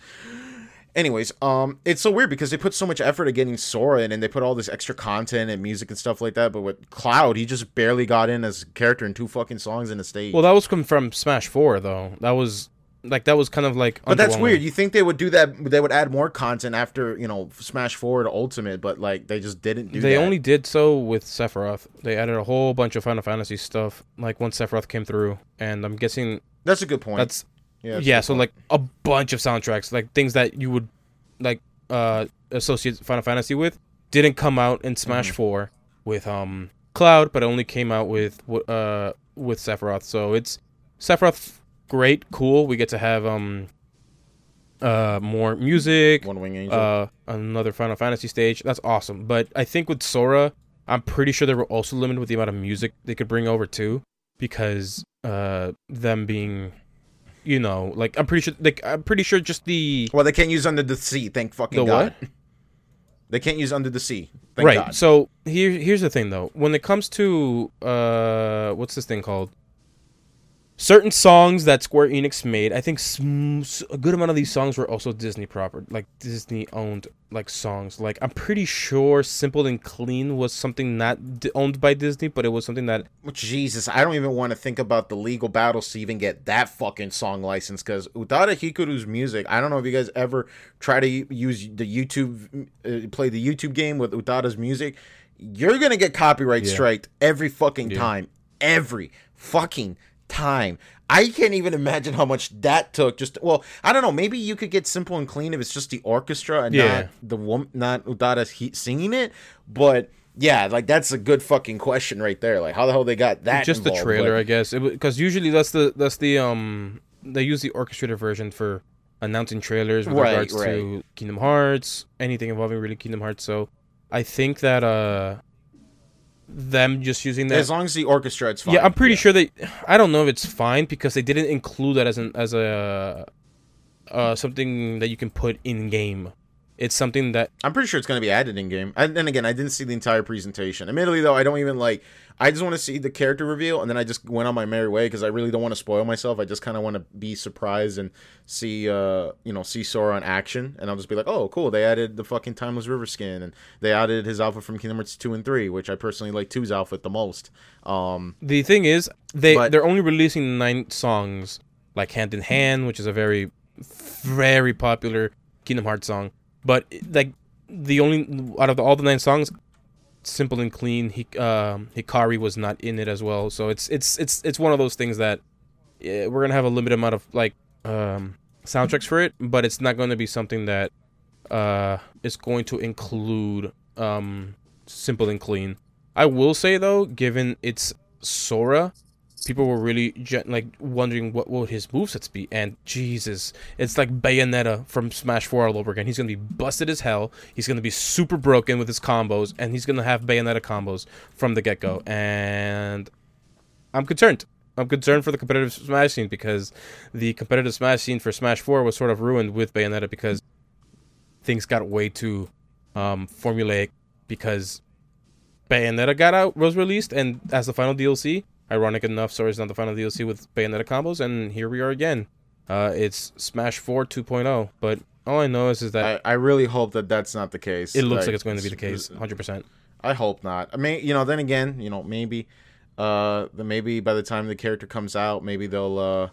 Anyways, um, it's so weird because they put so much effort at getting Sora in, and they put all this extra content and music and stuff like that. But with Cloud, he just barely got in as a character in two fucking songs in a stage. Well, that was come from Smash Four, though. That was like that was kind of like. But that's weird. You think they would do that? They would add more content after you know Smash Four to Ultimate, but like they just didn't do They that. only did so with Sephiroth. They added a whole bunch of Final Fantasy stuff, like once Sephiroth came through, and I'm guessing That's a good point. that's yeah, that's yeah. So point. like a bunch of soundtracks, like things that you would like uh associate Final Fantasy with, didn't come out in Smash Mm-hmm. Four with um Cloud, but only came out with uh with Sephiroth. So it's Sephiroth, great, cool. We get to have um uh more music, One Wing Angel. uh another Final Fantasy stage. That's awesome. But I think with Sora, I'm pretty sure they were also limited with the amount of music they could bring over too, because uh them being, you know, like I'm pretty sure like I'm pretty sure just the well, they can't use Under the Sea. Thank fucking The God. what? They can't use Under the Sea. Thank right. God. So here here's the thing though. When it comes to uh what's this thing called? Certain songs that Square Enix made, I think sm- a good amount of these songs were also Disney proper, like Disney owned like songs. Like I'm pretty sure Simple and Clean was something not d- owned by Disney, but it was something that Jesus, I don't even want to think about the legal battles to even get that fucking song license because Utada Hikaru's music. I don't know if you guys ever try to use the YouTube, uh, play the YouTube game with Utada's music. You're gonna get copyright Yeah. striked every fucking Yeah. time, every fucking time. I can't even imagine how much that took. Just well, I don't know. Maybe you could get simple and clean if it's just the orchestra and Yeah. not the woman, not Utada he- singing it. But yeah, like that's a good fucking question right there. Like how the hell they got that? just the trailer, I guess. Because usually that's the that's the um they use the orchestrated version for announcing trailers with Right, regards to Kingdom Hearts, anything involving really Kingdom Hearts. So I think that uh them just using that as long as the orchestra, it's fine. yeah, I'm pretty sure they. I don't know if it's fine because they didn't include that as an as a uh something that you can put in game. It's something that I'm pretty sure it's going to be added in game. And then again, I didn't see the entire presentation. Admittedly, though, I don't even like. I just want to see the character reveal, and then I just went on my merry way because I really don't want to spoil myself. I just kind of want to be surprised and see, uh, you know, see Sora in action, and I'll just be like, oh, cool, they added the fucking timeless river skin, and they added his outfit from Kingdom Hearts two and three, which I personally like two's outfit the most. Um, the thing is they But- they're only releasing nine songs like Hand in Hand, which is a very very popular Kingdom Hearts song. But like the only out of all the nine songs, Simple and Clean, he, um Hikari was not in it as well. So it's it's it's it's one of those things that yeah, we're gonna have a limited amount of like um, soundtracks for it, but it's not going to be something that uh, is going to include um, Simple and Clean. I will say though, given it's Sora, people were really like wondering what would his movesets be, and Jesus, it's like Bayonetta from Smash 4 all over again. He's gonna be busted as hell. He's gonna be super broken with his combos, and he's gonna have Bayonetta combos from the get go. And I'm concerned. I'm concerned for the competitive Smash scene because the competitive Smash scene for Smash 4 was sort of ruined with Bayonetta because things got way too um, formulaic because Bayonetta got out was released and as the final DLC. Ironic enough, Sora's not the final DLC with Bayonetta combos, and here we are again. Uh, it's Smash 4 2.0, but all I know is, is that I, I really hope that that's not the case. it looks like it's going to be the case, 100%. I hope not. I mean, you know, then again, you know, maybe, uh, maybe by the time the character comes out, maybe they'll, uh,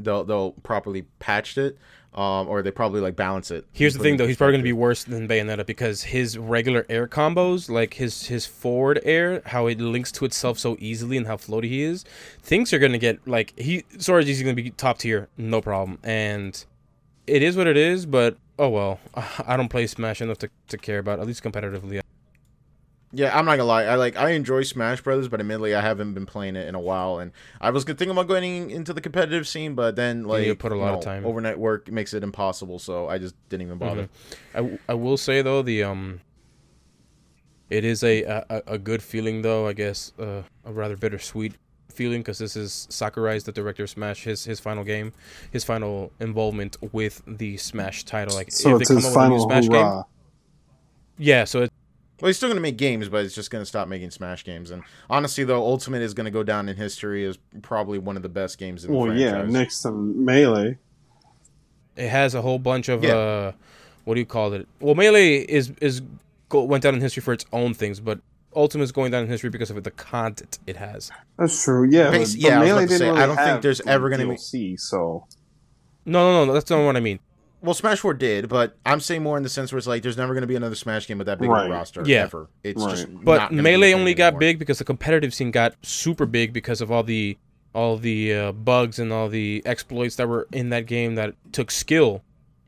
they'll they'll properly patched it, um, or they probably like balance it. Here's the thing, though. He's probably going to be worse than Bayonetta because his regular air combos, like his his forward air, how it links to itself so easily and how floaty he is, things are going to get like he Sora's going to be top tier, no problem. And it is what it is, but oh well. [sighs] I don't play Smash enough to, to care about at least competitively. Yeah, I'm not gonna lie. I like I enjoy Smash Brothers, but admittedly, I haven't been playing it in a while, and I was thinking about going into the competitive scene, but then like you put a you lot of time. Overnight work makes it impossible, so I just didn't even bother. I, w- I will say though the um it is a a, a good feeling though I guess uh, a rather bittersweet feeling because this is Sakurai's the director of Smash his his final game his final involvement with the Smash title like So it's his up final Smash hoorah. yeah so it, Well, he's still gonna make games, but it's just gonna stop making Smash games. And honestly, though, Ultimate is gonna go down in history as probably one of the best games in the Well, franchise. yeah, next to Melee. it has a whole bunch of Yeah. uh what do you call it well Melee is is go, went down in history for its own things but Ultimate is going down in history because of the content it has. That's true. Yeah, Bas- yeah, I but Melee about didn't say, really I don't think there's ever gonna be- DLC, So No, no, no, that's not what I mean. Well, Smash Four did, but I'm saying more in the sense where it's like there's never going to be another Smash game with that big Right. roster Yeah. ever. It's Right. just But gonna be a melee thing only got anymore. big because the competitive scene got super big because of all the all the uh, bugs and all the exploits that were in that game that took skill.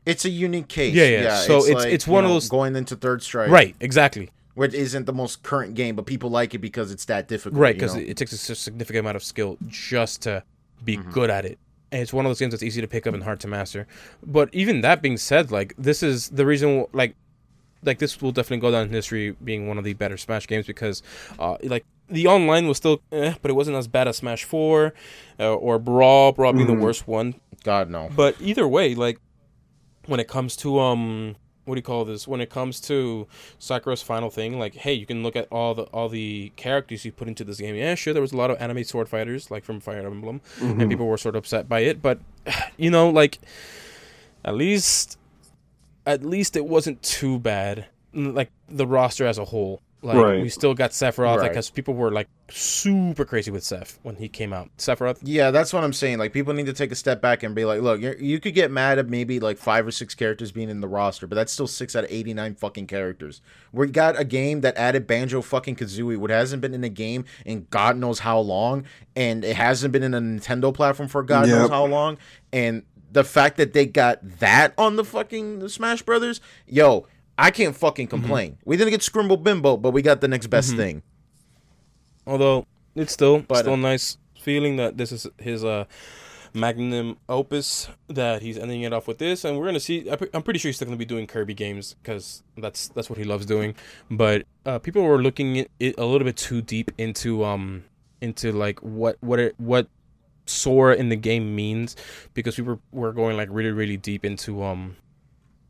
It's a unique case. Yeah, yeah. yeah So it's- like, it's you one of those- going into Third Strike, Right, exactly. Which isn't the most current game, but people like it because it's that difficult. Right, because it, it takes a significant amount of skill just to be Mm-hmm. good at it. And it's one of those games that's easy to pick up and hard to master. But even that being said, like this is the reason, like, like this will definitely go down in history being one of the better Smash games because, uh, like the online was still, eh, but it wasn't as bad as Smash Four, uh, or Brawl. Brawl being Mm-hmm. the worst one. God no. But either way, like when it comes to um what do you call this? When it comes to Sakura's final thing, like hey, you can look at all the all the characters you put into this game. Yeah, sure, there was a lot of anime sword fighters like from Fire Emblem, and mm-hmm. people were sort of upset by it. But [sighs] you know, like at least at least it wasn't too bad. Like the roster as a whole. Like Right. we still got Sephiroth, like Right. because people were like super crazy with Seph when he came out. Sephiroth, Yeah, that's what I'm saying. Like people need to take a step back and be like, look, you're, you could get mad at maybe like five or six characters being in the roster, but that's still six out of 89 fucking characters. We got a game that added Banjo fucking Kazooie, what hasn't been in a game in God knows how long, and it hasn't been in a Nintendo platform for God knows how long, and the fact that they got that on the fucking Smash Brothers, yo. I can't fucking complain. We didn't get Scrimble Bimbo, but we got the next best thing. Although it's still But, still uh, nice feeling that this is his uh magnum opus that he's ending it off with this, and we're gonna see. I'm pretty sure he's still gonna be doing Kirby games because that's that's what he loves doing. But uh, people were looking a little bit too deep into um into like what what it what Sora in the game means because we were were going like really really deep into um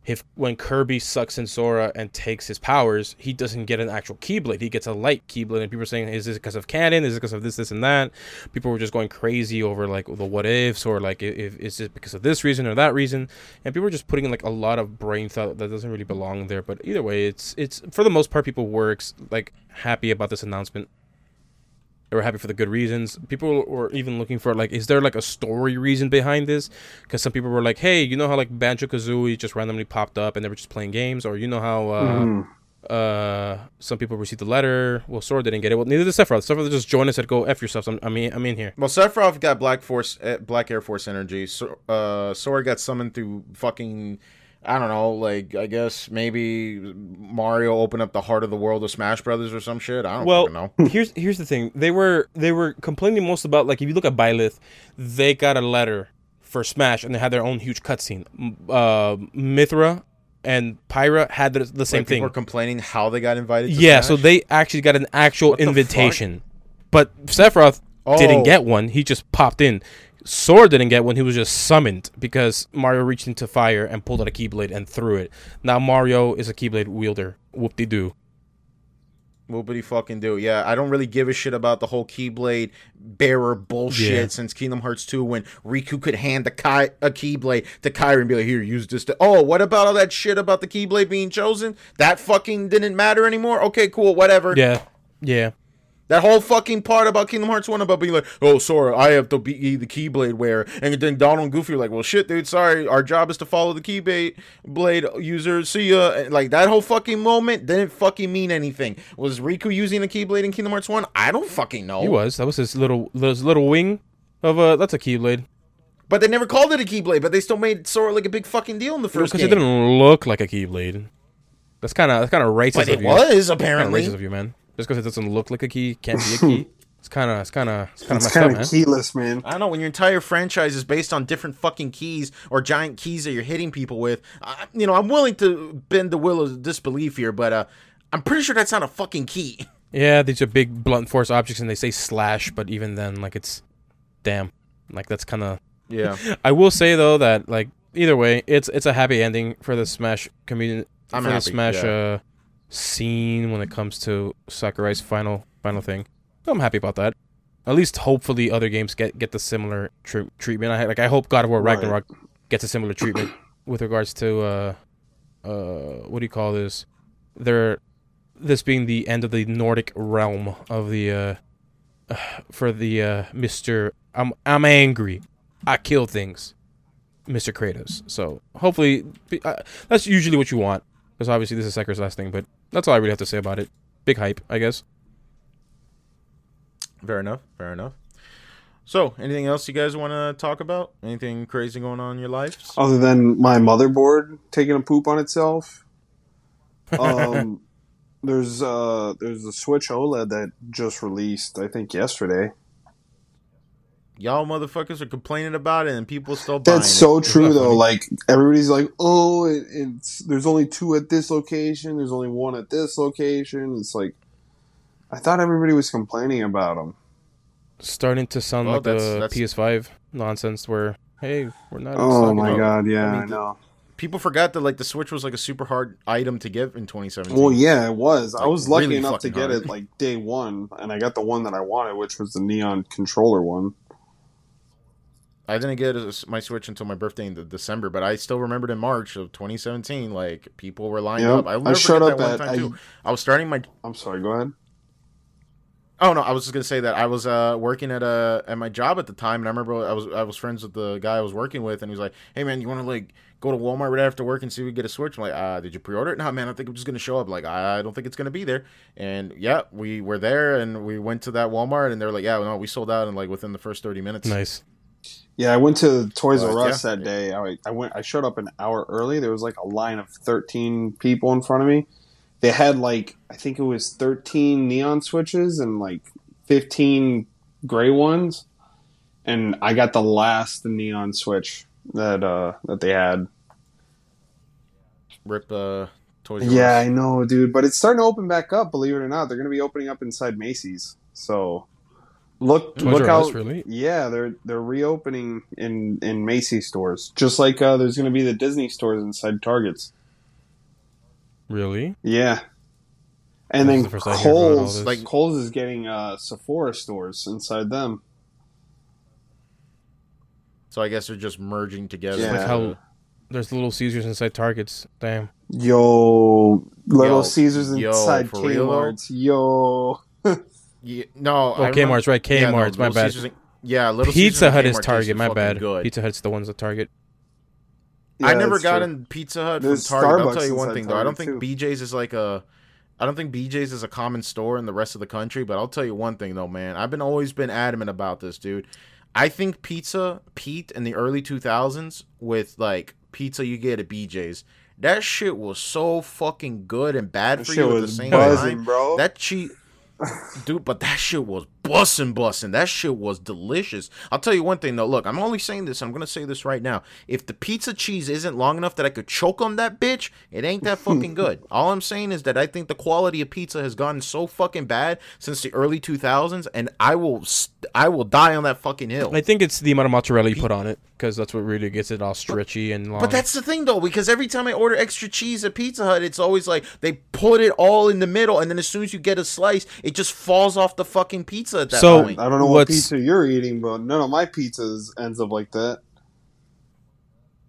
if when Kirby sucks in Sora and takes his powers, he doesn't get an actual Keyblade. He gets a light Keyblade, and people are saying, "Is this because of canon? Is it because of this, this, and that?" People were just going crazy over like the what ifs or like if, is it because of this reason or that reason, and people were just putting in like a lot of brain thought that doesn't really belong there. But either way, it's it's for the most part, people were ex- like happy about this announcement. They were happy for the good reasons. People were even looking for like, is there like a story reason behind this? Because some people were like, hey, you know how like Banjo Kazooie just randomly popped up and they were just playing games, or you know how uh, Mhm. uh, some people received the letter. Well, Sora didn't get it. Well, neither did Sephiroth. Sephiroth just joined us and said, "Go f yourself." I'm, I mean, I'm in here. Well, Sephiroth got Black Force, uh, Black Air Force energy. So, uh, Sora got summoned through fucking, I don't know, like I guess maybe Mario opened up the heart of the world of Smash Brothers or some shit. I don't Well, fucking know. [laughs] here's here's the thing. They were they were complaining most about like if you look at Byleth, they got a letter for Smash and they had their own huge cutscene. Uh, Mythra and Pyra had the, the same Like, people thing. were complaining how they got invited. To Yeah, Smash. so they actually got an actual What invitation. But Sephiroth Oh. didn't get one. He just popped in. Sora didn't get when He was just summoned because Mario reached into fire and pulled out a Keyblade and threw it. Now Mario is a Keyblade wielder. Whoop de doo. What would he fucking do? Yeah, I don't really give a shit about the whole Keyblade bearer bullshit Yeah. since Kingdom Hearts 2 when Riku could hand Kai- a Keyblade to Kairi and be like, here, use this. To- oh, what about all that shit about the Keyblade being chosen? That fucking didn't matter anymore? Okay, cool, whatever. Yeah, yeah. That whole fucking part about Kingdom Hearts 1 about being like, oh, Sora, I have to be the Keyblade wearer. And then Donald and Goofy are like, well, shit, dude, sorry. Our job is to follow the Keyblade blade user. See ya. And, like, that whole fucking moment didn't fucking mean anything. Was Riku using a Keyblade in Kingdom Hearts 1? I don't fucking know. He was. That was his little his little wing of a. That's a Keyblade. But they never called it a Keyblade, but they still made Sora like a big fucking deal in the first Because it didn't look like a Keyblade. That's kind of that's kind of racist but it was, Kinda apparently. racist of you, man. Just because it doesn't look like a key can't be a key. [laughs] It's kind of it's kind of it's kind of It's kind of man. keyless, man. I don't know when your entire franchise is based on different fucking keys or giant keys that you're hitting people with. I, you know, I'm willing to bend the will of disbelief here, but uh, I'm pretty sure that's not a fucking key. [laughs] Yeah, these are big blunt force objects, and they say slash, but even then, like it's damn, like that's kind of. Yeah, [laughs] I will say though that like either way, it's it's a happy ending for the Smash community. I'm for the Smash yeah. uh, scene when it comes to Sakurai's final final thing. So I'm happy about that. At least hopefully other games get get the similar tre- treatment. I like I hope God of War Right. Ragnarok gets a similar treatment [coughs] with regards to uh uh what do you call this? Their this being the end of the Nordic realm of the uh, [sighs] for the uh, Mister. I'm I'm angry. I kill things, Mister Kratos. So hopefully uh, that's usually what you want. Because obviously this is Sekir's last thing, but that's all I really have to say about it. Big hype, I guess. Fair enough. Fair enough. So, anything else you guys want to talk about? Anything crazy going on in your lives? Other than my motherboard taking a poop on itself, um, [laughs] there's uh there's a Switch OLED that just released, I think yesterday. Y'all motherfuckers are complaining about it, and people still buying That's it. so true though. funny? Like everybody's like, oh, it, it's there's only two at this location. There's only one at this location. It's like, I thought everybody was complaining about them. Starting to sound Well, like that's- the that's- PS5 nonsense where hey, we're not. Oh my up. god, yeah, I I, mean, know. People forgot that like the Switch was like a super hard item to get in 2017. Well, yeah, it was. I was lucky really enough to get hard. it like day one, and I got the one that I wanted, which was the neon controller one. I didn't get a, my Switch until my birthday in the December, but I still remembered in March of 2017, like people were lined Yep. up. I'll I showed up that one at- time I- too. I was starting my I'm sorry. Go ahead. Oh no, I was just gonna say that I was uh, working at a at my job at the time, and I remember I was I was friends with the guy I was working with, and he was like, "Hey man, you want to like go to Walmart right after work and see if we can get a Switch?" I'm like, uh, "Did you pre-order it?" No, man, I think I'm just gonna show up. Like, I don't think it's gonna be there. And yeah, we were there, and we went to that Walmart, and they're like, "Yeah, no, we sold out in like within the first 30 minutes." Nice. Yeah, I went to Toys R Us yeah. that day. I, I went. I showed up an hour early. There was like a line of 13 people in front of me. They had like I think it was 13 neon switches and like 15 gray ones, and I got the last neon switch that uh that they had. Rip uh, Toys R Yeah, I know, dude. But it's starting to open back up. Believe it or not, they're going to be opening up inside Macy's. So look, Toys look R how Us, really? yeah, they're they're reopening in in Macy's stores, just like uh, there's going to be the Disney stores inside Targets. Really? Yeah, and This then is the first I hear Kohl's like Kohl's is getting uh, Sephora stores inside them. So I guess they're just merging together. Yeah. Like how there's Little Caesars inside Targets. Damn. Yo, Little Yo, Caesars yo, inside for real. Yo, Yeah, no, Oh, I remember- Kmart's right. yeah, no, Kmart's. my Little bad. Caesars yeah, Little Pizza and Hut is Target. My bad. Good. Pizza Hut's the ones at Target. I Yeah, never that's got true. in Pizza Hut There's from Target. I'll tell you one inside thing though. I don't Target, think BJ's is like a. I don't think BJ's is a common store in the rest of the country, but I'll tell you one thing though, man. I've been always been adamant about this, dude. I think pizza Pete in the early 2000s with like pizza you get at BJ's. That shit was so fucking good and bad That for you at the same buzzing, time. bro. That cheap, dude. But that shit was bussin' bussin'. That shit was delicious. I'll tell you one thing though. Look, I'm only saying this. I'm gonna say this right now. If the pizza cheese isn't long enough that I could choke on that bitch, it ain't that fucking [laughs] good. All I'm saying is that I think the quality of pizza has gotten so fucking bad since the early 2000s, and I will, st- I will die on that fucking hill. I think it's the amount of mozzarella you put on it because that's what really gets it all stretchy and long. But that's the thing though, because every time I order extra cheese at Pizza Hut, it's always like they put it all in the middle, and then as soon as you get a slice, it just falls off the fucking pizza at that So- point. I don't know what pizza you're eating, but none of my pizzas ends up like that.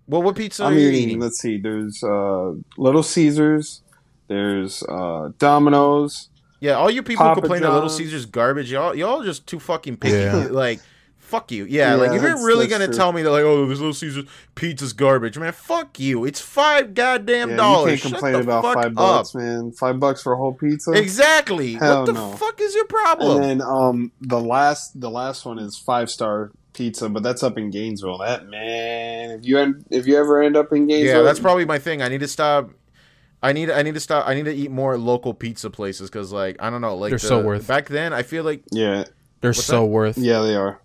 Well, what pizza I'm are you eating, eating? Let's see. There's uh, Little Caesars. There's uh, Domino's. Yeah, all you people Papa complain that Little Caesars garbage. Y'all, y'all just too fucking picky. Yeah. [laughs] Like, fuck you. Yeah, Yeah, like if you're really gonna true. tell me that, like, oh, this Little Caesars pizza's garbage, man, fuck you. It's five goddamn Yeah, dollars. you can't Shut complain the about fuck five up. bucks, man. Five bucks for a whole pizza. Exactly. Hell what the no. fuck is your problem? And then um, the last the last one is five star pizza, but that's up in Gainesville. That man, if you end, if you ever end up in Gainesville, Yeah, that's probably my thing. I need to stop. I need I need to stop. I need to eat more local pizza places because, like, I don't know, like They're the- so worth. Back then, I feel like yeah, They're so that? worth. yeah, they are.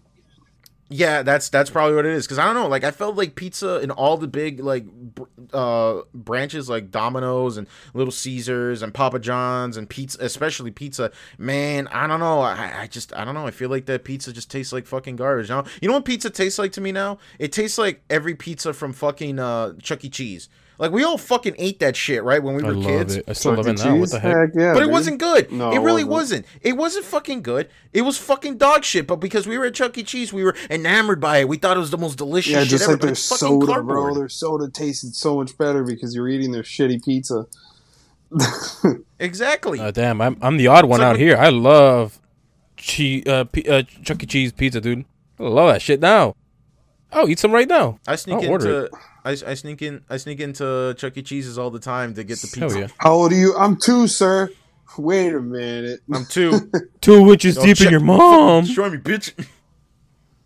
Yeah, that's that's probably what it is. Because I don't know, like, I felt like pizza in all the big like br- uh branches, like Domino's and Little Caesars and Papa John's and pizza, especially pizza. Man, I don't know. I, I just I don't know. I feel like that pizza just tastes like fucking garbage. You know, you know what pizza tastes like to me now? It tastes like every pizza from fucking uh Chuck E. Cheese. Like we all fucking ate that shit, right? When we I were love kids. it. I still love it now. What Cheese? the heck? Heck yeah, But it dude. wasn't good. No, it it really wasn't. wasn't. It wasn't fucking good. It was fucking dog shit. But because we were at Chuck E. Cheese, we were enamored by it. We thought it was the most delicious Yeah, shit just ever. like but their soda, cardboard. bro. Their soda tasted so much better because you're eating their shitty pizza. [laughs] Exactly. Uh, damn, I'm I'm the odd one like out when- here. I love cheese, uh, P- uh, Chuck E. Cheese pizza, dude. I love that shit now. Oh, eat some right now. I sneak I'll order into I, I sneak in I sneak into Chuck E. Cheese's all the time to get the pizza. yeah. How old are you? I'm two, sir. Wait a minute. I'm two. [laughs] Two witches Don't deep in your mom. Destroy me, bitch.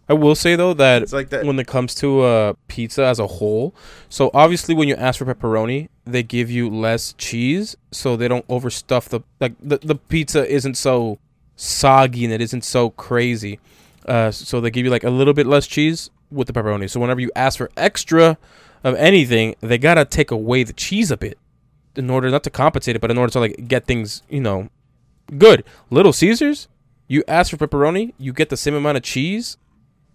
I will say though that It's like that. when it comes to uh, pizza as a whole, so obviously when you ask for pepperoni, they give you less cheese, so they don't overstuff the like the, the pizza isn't so soggy and it isn't so crazy. Uh, so they give you like a little bit less cheese with the pepperoni. So whenever you ask for extra of anything, they gotta take away the cheese a bit in order not to compensate it, but in order to like get things you know good. Little Caesars, you ask for pepperoni, you get the same amount of cheese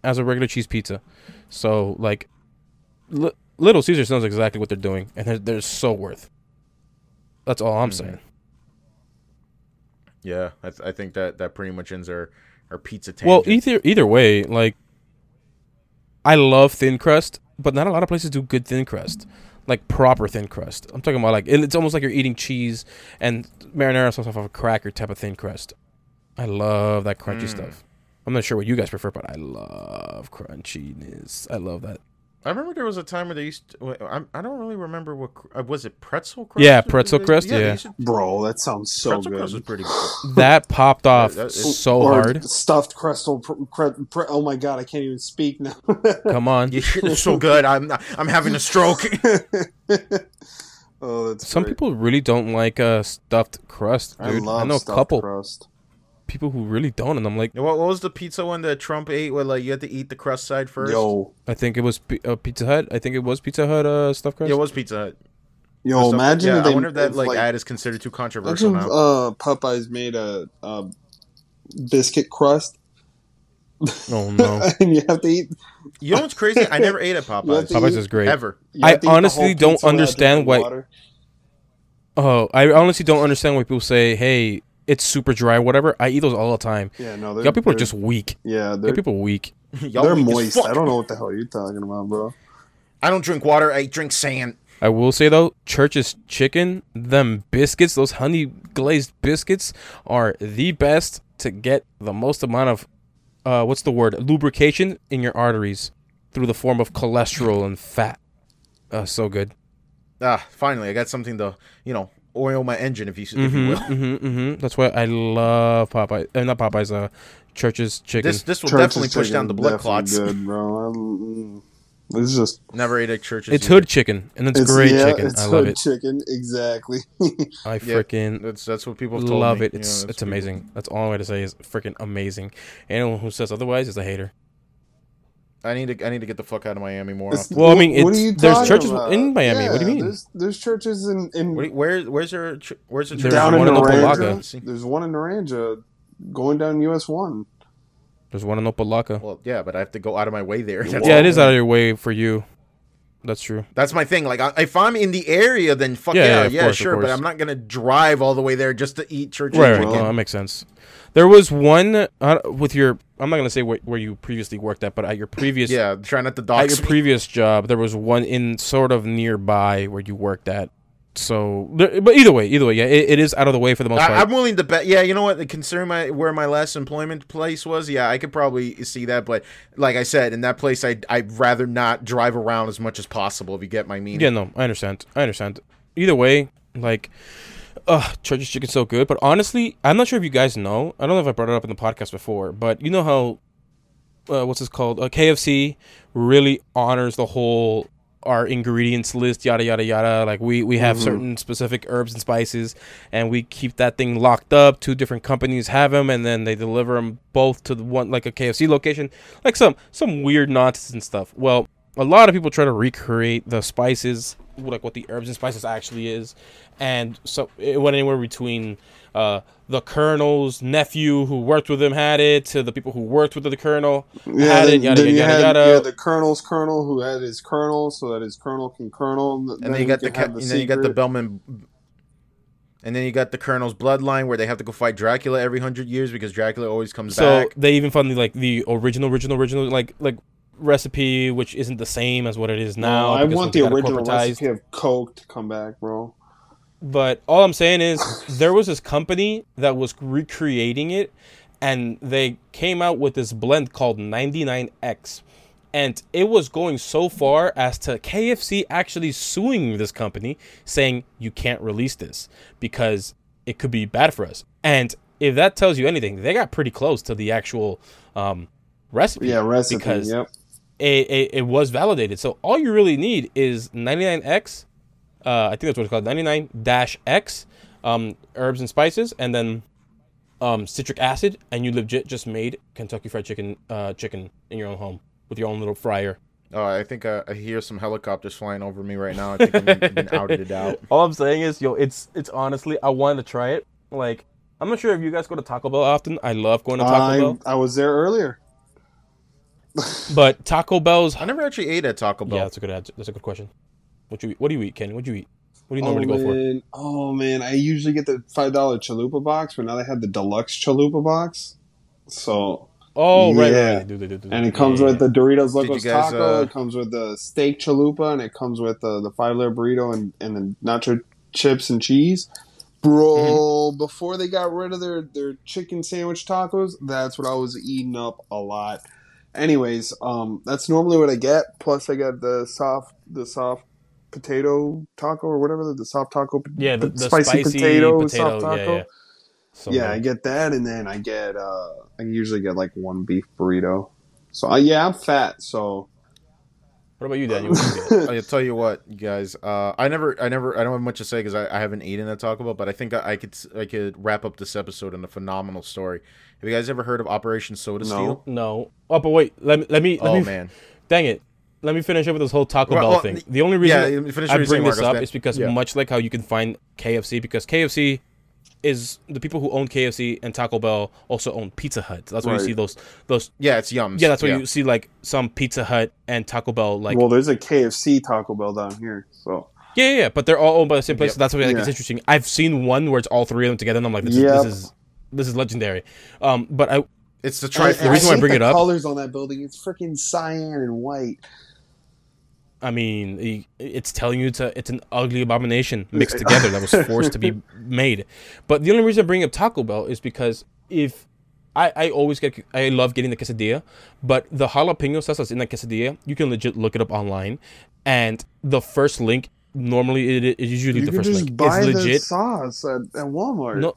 as a regular cheese pizza. So like, li- Little Caesars knows exactly what they're doing, and they're, they're so worth. That's all I'm Mhm. saying. yeah, I, th- I think that that pretty much ends our our pizza tangent. Well, either either way, like, I love thin crust, but not a lot of places do good thin crust, like proper thin crust. I'm talking about like it- it's almost like you're eating cheese and marinara sauce off of a cracker type of thin crust. I love that crunchy Mm. stuff. I'm not sure what you guys prefer, but I love crunchiness. I love that. I remember there was a time where they used. To, I, I don't really remember what uh, was it pretzel crust. Yeah, pretzel they- crust, they yeah. to- Bro, that sounds so pretzel good. crust was pretty good. [laughs] That popped off that- so or hard. Stuffed crustal. Pr- cr- pr- oh my god, I can't even speak now. [laughs] Come on. Yeah, it's so good. I'm I'm having a stroke. [laughs] oh, that's Some great. people really don't like uh, stuffed crust, I dude. love I know a couple crust. People who really don't, and I'm like, what, what was the pizza one that Trump ate? Where like you had to eat the crust side first. Yo, I think it was P- uh, Pizza Hut. I think it was Pizza Hut uh, stuffed crust. yeah, it was Pizza Hut. yo, The stuff- imagine Yeah, if they, I wonder if that if, like, ad is considered too controversial Imagine if, now. uh, Popeyes made a, a biscuit crust, oh [laughs] no, and you have to eat. You know what's crazy? I never ate at [laughs] You have Popeyes to Popeyes eat- is great. ever. you I to eat the honestly whole don't pizza without understand drinking why- water. oh, I honestly don't understand why people say, "Hey, it's super dry," whatever. I eat those all the time. Yeah, no, they're, Y'all people are they're- just weak. yeah, Y'all they're, people weak. [laughs] Y'all they're weak moist. I don't know what the hell you're talking about, bro. I don't drink water. I drink sand. I will say though, Church's chicken, them biscuits, those honey glazed biscuits are the best to get the most amount of uh what's the word? lubrication in your arteries through the form of cholesterol and fat. Uh so good. Ah, finally, I got something to you know oil my engine, if you if you Mhm, will. mhm, mhm. That's why I love Popeye. Uh, not Popeyes, uh Church's chicken. This this will Church's definitely push down the blood clots. Good, bro. Mm, It's just Never ate at churches. it's either. hood chicken and it's, great yeah, chicken. It's I love it. hood it. chicken, exactly. [laughs] I Yeah, freaking That's that's what people have told love me. it. It's that's it's people- amazing. That's all I'm going to say is freaking amazing. Anyone who says otherwise is a hater. I need to I need to get the fuck out of Miami more. Often. Well, I mean, what are it's- you there's churches about? in Miami. What do you mean? There's, there's churches in, in What you- where where's your ch- where's the church? There's down in one in Naranja. Opa-locka. There's one in Naranja going down US one. There's one in Opa-locka. Well, yeah, but I have to go out of my way there. That's yeah, it is out of your way for you. That's true. That's my thing. Like, I, if I'm in the area, then fuck Yeah, yeah, yeah, yeah, of course, of sure. But. I'm not gonna drive all the way there just to eat church Right, right. chicken. No, that makes sense. There was one uh, with your. I'm not gonna say where, where you previously worked at, but at your previous Yeah, try not to at your me. previous job, there was one in sort of nearby where you worked at. So, but either way, either way, yeah, it, it is out of the way for the most part. I, I'm willing to bet. Yeah, you know what? Considering my where my last employment place was, yeah, I could probably see that. But like I said, in that place, I I'd rather not drive around as much as possible. If you get my meaning. Yeah, no, I understand. I understand. Either way, like, uh, Church's chicken's so good. But honestly, I'm not sure if you guys know. I don't know if I brought it up in the podcast before, but you know how, uh, what's this called? Uh, KFC really honors the whole our ingredients list, yada yada yada. Like we we have Mhm. certain specific herbs and spices, and we keep that thing locked up. Two different companies have them, and then they deliver them both to the one like a KFC location, like some some weird nonsense and stuff. Well, a lot of people try to recreate the spices, like what the herbs and spices actually is, and so it went anywhere between uh, the colonel's nephew who worked with him had it to the people who worked with the colonel had it, yada then you yada had yada. yeah, the colonel's colonel who had his colonel, so that his colonel can colonel. and then you got the, ca- and then you got the Belmont. And then you got the Colonel's bloodline, where they have to go fight Dracula every hundred years because Dracula always comes So back. So they even found the like the original, original, original like like recipe, which isn't the same as what it is now. I want the they got it original recipe of Coke to come back, bro. But all I'm saying is there was this company that was recreating it and they came out with this blend called 99X. And it was going so far as to KFC actually suing this company saying you can't release this because it could be bad for us. And if that tells you anything, they got pretty close to the actual um, recipe. Yeah, recipe. Because yep. It, it, it was validated. So all you really need is 99X. Uh, I think that's what it's called 99 X um, herbs and spices, and then um, citric acid, and you legit just made Kentucky Fried Chicken uh, chicken in your own home with your own little fryer. Oh, I think uh, I hear some helicopters flying over me right now. I think I'm, I've been outed out. [laughs] All I'm saying is, yo, it's it's honestly, I wanted to try it. Like, I'm not sure if you guys go to Taco Bell often. I love going to Taco I, Bell, I was there earlier. But Taco Bell's. I never actually ate at Taco Bell. Yeah, that's a good answer. That's a good question. What you What do you eat, Kenny? What do you eat? What do you Oh normally go for? oh man, I usually get the five dollar chalupa box, but now they have the deluxe chalupa box. So Oh, right, Yeah. right. Do, do, do, do, and it comes Yeah, with the Doritos Locos guys, Taco. uh, it comes with the steak chalupa, and it comes with the the five layer burrito and and the nacho chips and cheese. Bro, Mm-hmm. before they got rid of their their chicken sandwich tacos, that's what I was eating up a lot. Anyways, um, that's normally what I get. Plus, I got the soft the soft potato taco or whatever the soft taco. yeah the, the spicy, spicy, potato, potato. soft taco. yeah. So yeah, I get that, and then I get uh, I usually get like one beef burrito. So uh, yeah, I'm fat. So What about you, Daniel? [laughs] You? I'll tell you what, you guys. Uh, I never, I never, I don't have much to say because I, I haven't eaten at Taco Bell. But I think I, I could, I could wrap up this episode in a phenomenal story. Have you guys ever heard of Operation Soda No. Steel? No. Oh, but wait. Let me. Let me. Let Oh me man, Dang it. Let me finish up with this whole Taco Well, Bell well, thing. the- The only reason yeah, I bring this Marcos. up is because yeah. much like how you can find KFC, because KFC is the people who own KFC and Taco Bell also own Pizza Hut. That's why you see those those. yeah, it's Yums. Yeah, that's why you see like some Pizza Hut and Taco Bell. Like well, there's a KFC Taco Bell down here. So yeah, yeah, yeah, but they're all owned by the same place. Yep. So that's why like, it's interesting. I've seen one where it's all three of them together, and I'm like, this, Yep. is, this is this is legendary. Um, but I It's the And tri. the reason why I bring the it up- colors on that building. It's freaking cyan and white. I mean, it's telling you it's a it's an ugly abomination mixed together that was [laughs] forced to be made. But the only reason I bring up Taco Bell is because if I, I always get I love getting the quesadilla, but the jalapeno sauce that's in that quesadilla, you can legit look it up online, and the first link normally it is usually You the first link. buy It's the legit. sauce at, at Walmart. No,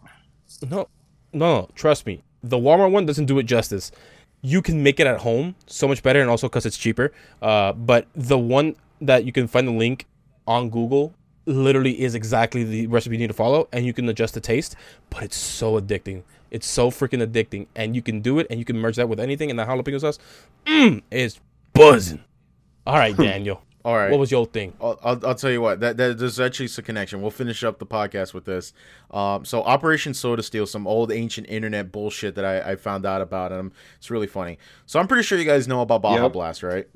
no, no, no. Trust me, the Walmart one doesn't do it justice. You can make it at home so much better, and also because it's cheaper. Uh, but the one that you can find the link on Google literally is exactly the recipe you need to follow, and you can adjust the taste. But it's so addicting. It's so freaking addicting, and you can do it, and you can merge that with anything, and the jalapeno sauce, mm, is buzzing. All right, [laughs] Daniel. All right. What was your thing? I'll, I'll, I'll tell you what. That, that there's actually a connection. We'll finish up the podcast with this. Um, so Operation Soda Steel, some old ancient internet bullshit that I, I found out about, and it's really funny. So I'm pretty sure you guys know about Baja Yep. Blast, right?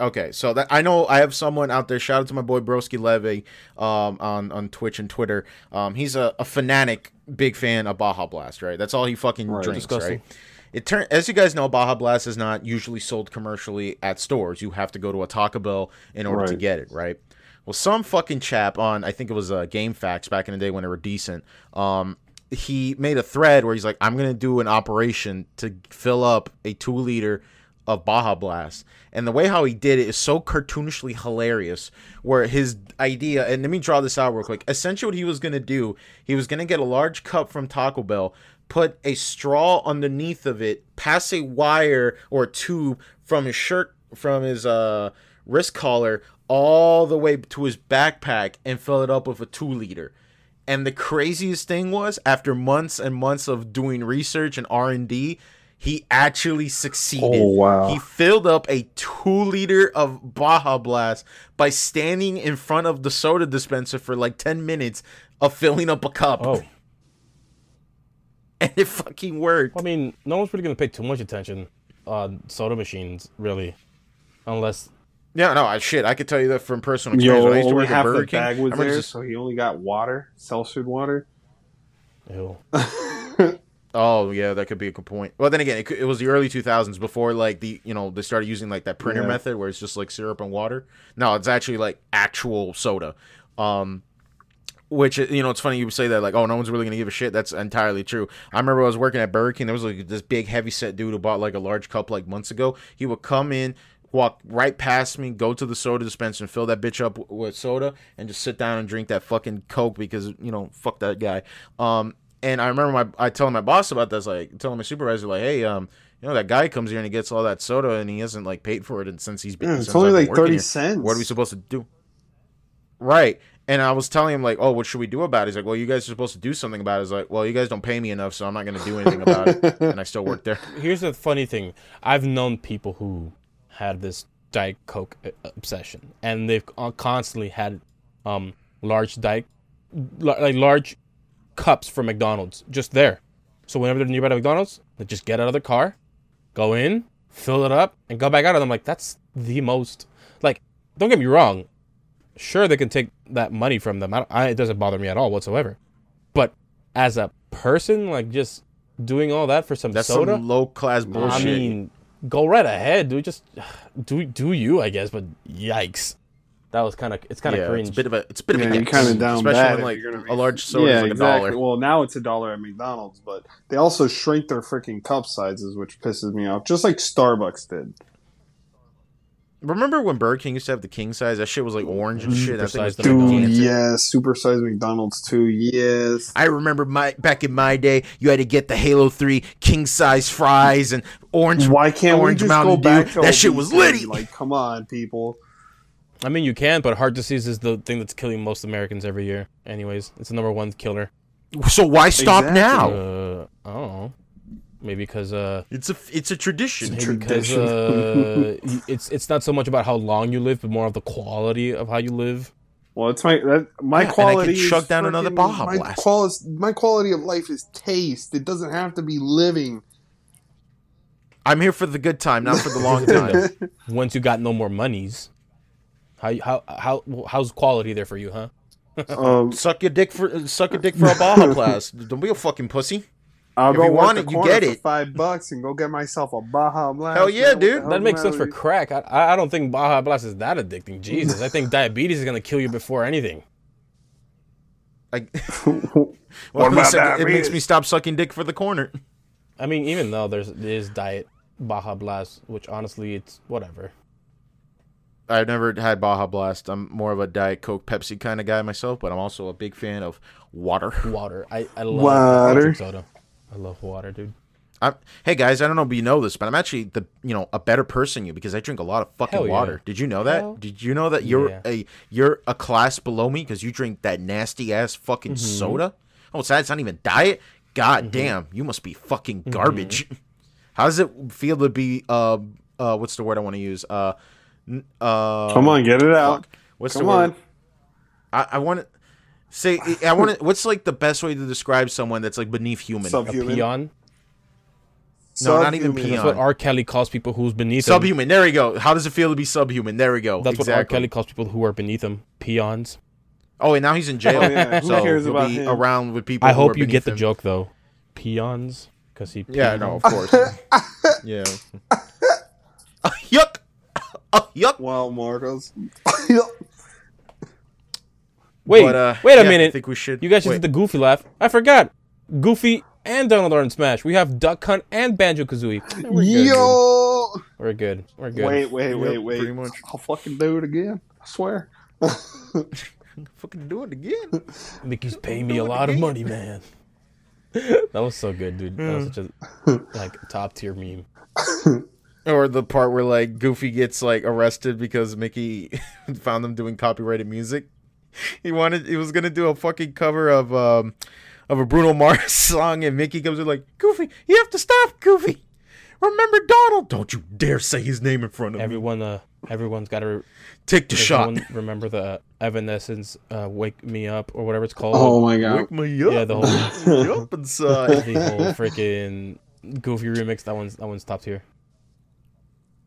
Okay, so that I know I have someone out there. Shout out to my boy Broski Levy um, on on Twitch and Twitter. Um, he's a, a fanatic, big fan of Baja Blast, right? That's all he fucking Right. drinks, Disgusting. right? It turn as you guys know, Baja Blast is not usually sold commercially at stores. You have to go to a Taco Bell in order to get it, right? Well, some fucking chap on I think it was uh, GameFAQs back in the day when they were decent. Um, he made a thread where he's like, "I'm gonna do an operation to fill up a two liter of Baja Blast," and the way how he did it is so cartoonishly hilarious. Where his idea, and let me draw this out real quick. Essentially, what he was gonna do, he was gonna get a large cup from Taco Bell, put a straw underneath of it, pass a wire or a tube from his shirt from his uh wrist collar all the way to his backpack and fill it up with a two liter. And the craziest thing was, after months and months of doing research and R and D, he actually succeeded. Oh, wow. He filled up a two liter of Baja Blast by standing in front of the soda dispenser for like ten minutes of filling up a cup. Oh, [laughs] and it fucking worked. I mean, no one's really gonna pay too much attention on soda machines, really, unless Yeah, no, I shit. I could tell you that from personal experience. Yo, I used to only work at half Burger the King. bag was remember there, just- so he only got water, seltzer water. ew. [laughs] Oh yeah, that could be a good point. Well, then again, it, could, it was the early 2000s before like the you know they started using like that printer Yeah. method where it's just like syrup and water. No, it's actually like actual soda. Um, Which you know, it's funny you say that like, oh, no one's really gonna give a shit. That's entirely true. I remember I was working at Burger King. There was like this big, heavy set dude who bought like a large cup like months ago. He would come in, walk right past me, go to the soda dispenser and fill that bitch up with soda, and just sit down and drink that fucking coke because you know, fuck that guy. Um, and I remember my I telling my boss about this, like telling my supervisor, like, hey, um, you know, that guy comes here and he gets all that soda and he hasn't like paid for it, and since he's been, Yeah, it's only I've like working 30 here, cents. What are we supposed to do? Right. And I was telling him like, oh, what should we do about it? He's like, well, you guys are supposed to do something about it. I was like, well, you guys don't pay me enough, so I'm not going to do anything about it. [laughs] And I still work there. Here's the funny thing: I've known people who had this Diet Coke uh, obsession, and they've uh, constantly had um large Diet, like large cups from McDonald's just there. So whenever they're nearby to McDonald's, they just get out of their car, go in, fill it up, and go back out. And I'm like, that's the most like. Don't get me wrong. Sure, they can take that money from them. I, I, it doesn't bother me at all whatsoever. But as a person, like just doing all that for some That's soda, some low class bullshit. I mean, go right ahead, dude. Just [sighs] do do you, I guess. But yikes, that was kind of it's kind of yeah, cringe. it's a bit of a it's a bit Yeah, of a you're kind of down especially bad. when like you're gonna be- a large soda yeah, is like exactly. a dollar. Well, now it's a dollar at McDonald's, but they also shrink their freaking cup sizes, which pisses me off. Just like Starbucks did. Remember when Burger King used to have the king size? That shit was like orange and shit. That thing was Supersized Dude, McDonald's. yes, supersized McDonald's too. Yes. I remember my back in my day, you had to get the Halo Three king size fries and orange. Why can't orange we just Mountain go back Dew. to That shit was obesity? litty. Like, come on, people. I mean, you can, but heart disease is the thing that's killing most Americans every year. Anyways, it's the number one killer. So why stop Exactly. now? Uh, I don't know. Maybe because uh, It's a it's a tradition. maybe because Tradition. uh, [laughs] it's it's not so much about how long you live, but more of the quality of how you live. Well, it's my that, my Yeah, and I quality. could chug is down another Baja my Blast. quali- my quality of life is taste. It doesn't have to be living. I'm here for the good time, not for the long time. [laughs] Once you got no more monies, how how how how's quality there for you, huh? [laughs] Um, suck your dick for suck your dick for a Baja Blast. Don't be a fucking pussy. I'll If go you want it, you get for it. Five bucks and go get myself a Baja Blast. Hell yeah, man. Dude. That makes sense for crack. I- I I don't think Baja Blast is that addicting. Jesus, I think [laughs] diabetes is gonna kill you before anything. I, you? [laughs] well, about listen, it makes me stop sucking dick for the corner. I mean, even though there's there is diet Baja Blast, which honestly it's whatever. I've never had Baja Blast. I'm more of a Diet Coke, Pepsi kind of guy myself, but I'm also a big fan of water. Water. I I love Water. electric soda. I love water, dude. I'm, hey guys, I don't know if you know this, but I'm actually the you know a better person than you because I drink a lot of fucking Hell yeah. water. Did you know that? Hell Did you know that you're yeah. a you're a class below me because you drink that nasty ass fucking Mm-hmm. soda? Oh, so that's not even diet. God damn, you must be fucking Mm-hmm. garbage. [laughs] How does it feel to be uh uh what's the word I want to use uh uh Come on, get it out. fuck. what's Come the word? on. I, I want to say I want to. What's like the best way to describe someone that's like beneath human? A Subhuman. peon. No, not even peon. That's what R. Kelly calls people who's beneath him. Subhuman. There we go. How does it feel to be subhuman? There we go. That's what R. Kelly calls people who are beneath him. Peons. Oh, and now he's in jail. Oh, yeah. Who So cares he'll about be him? around with people. I who hope are you get beneath the him. joke though. Peons, because he. Yeah, peed no, of [laughs] course. yeah. Uh, [laughs] yuck. Uh, [laughs] yuck. Well, Marcos. Wait, But, uh, wait a yeah, I minute. think we should. You guys just wait. did the Goofy laugh. I forgot. Goofy and Donald are in Smash. We have Duck Hunt and Banjo Kazooie. We're good. dude. Yo. We're good. We're good. Wait, wait, wait, Yep, wait. pretty much. I'll fucking do it again. I swear. [laughs] fucking do it again. [laughs] Mickey's paying me a lot of money, man. [laughs] that was so good, dude. That was such a like top tier meme. Or the part where like Goofy gets like arrested because Mickey found them doing copyrighted music. He wanted he was gonna do a fucking cover of um of a Bruno Mars [laughs] song and Mickey comes in like, Goofy, you have to stop, Goofy. Remember Donald. Don't you dare say his name in front of me. Everyone, uh, everyone's got to re- Take the does shot. remember the Evanescence, uh, "Wake Me Up" or whatever it's called. Oh my god. Wake me up. Yeah, the whole Wake me up inside. [laughs] the whole freaking Goofy remix. That one's that one's top tier.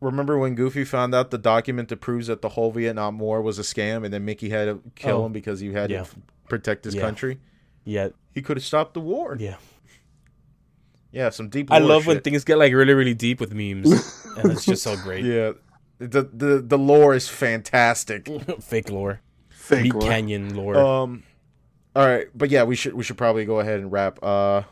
Remember when Goofy found out the document that proves that the whole Vietnam War was a scam, and then Mickey had to kill Oh. him because he had Yeah. to f- protect his Yeah. country? Yeah, He could have stopped the war. yeah. Yeah, some deep. I lore love when things get like really, really deep with memes, [laughs] and it's just so great. Yeah, the the the lore is fantastic. [laughs] Fake lore, Fake Meat lore. Canyon lore. Um, All right, but yeah, we should we should probably go ahead and wrap. Uh,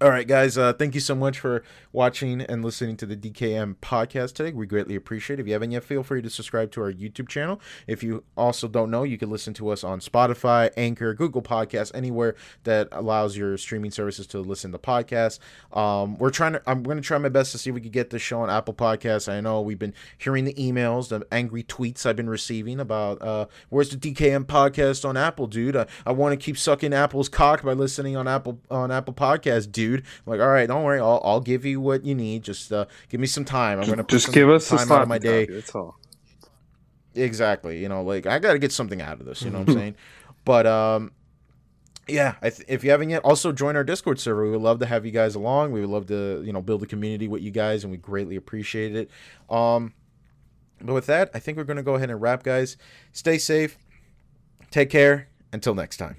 all right, guys. Uh, thank you so much for watching and listening to the DKM podcast today. We greatly appreciate it. If you haven't yet, feel free to subscribe to our YouTube channel. If you also don't know, you can listen to us on Spotify, Anchor, Google Podcasts, anywhere that allows your streaming services to listen to podcasts. Um, we're trying to. I'm going to try my best to see if we can get this show on Apple Podcasts. I know we've been hearing the emails, the angry tweets I've been receiving about uh, where's the DKM podcast on Apple, dude. I, I want to keep sucking Apple's cock by listening on Apple on Apple Podcasts, dude. I'm like, all right, don't worry, I'll, I'll give you what you need. Just uh, give me some time. I'm gonna put Just some give us time out of my day. That's all. Exactly. You know, like I got to get something out of this. You know what I'm [laughs] saying? But um, yeah. I th- if you haven't yet, also join our Discord server. We would love to have you guys along. We would love to you know build a community with you guys, and we greatly appreciate it. Um, but with that, I think we're gonna go ahead and wrap, guys. Stay safe. Take care. Until next time.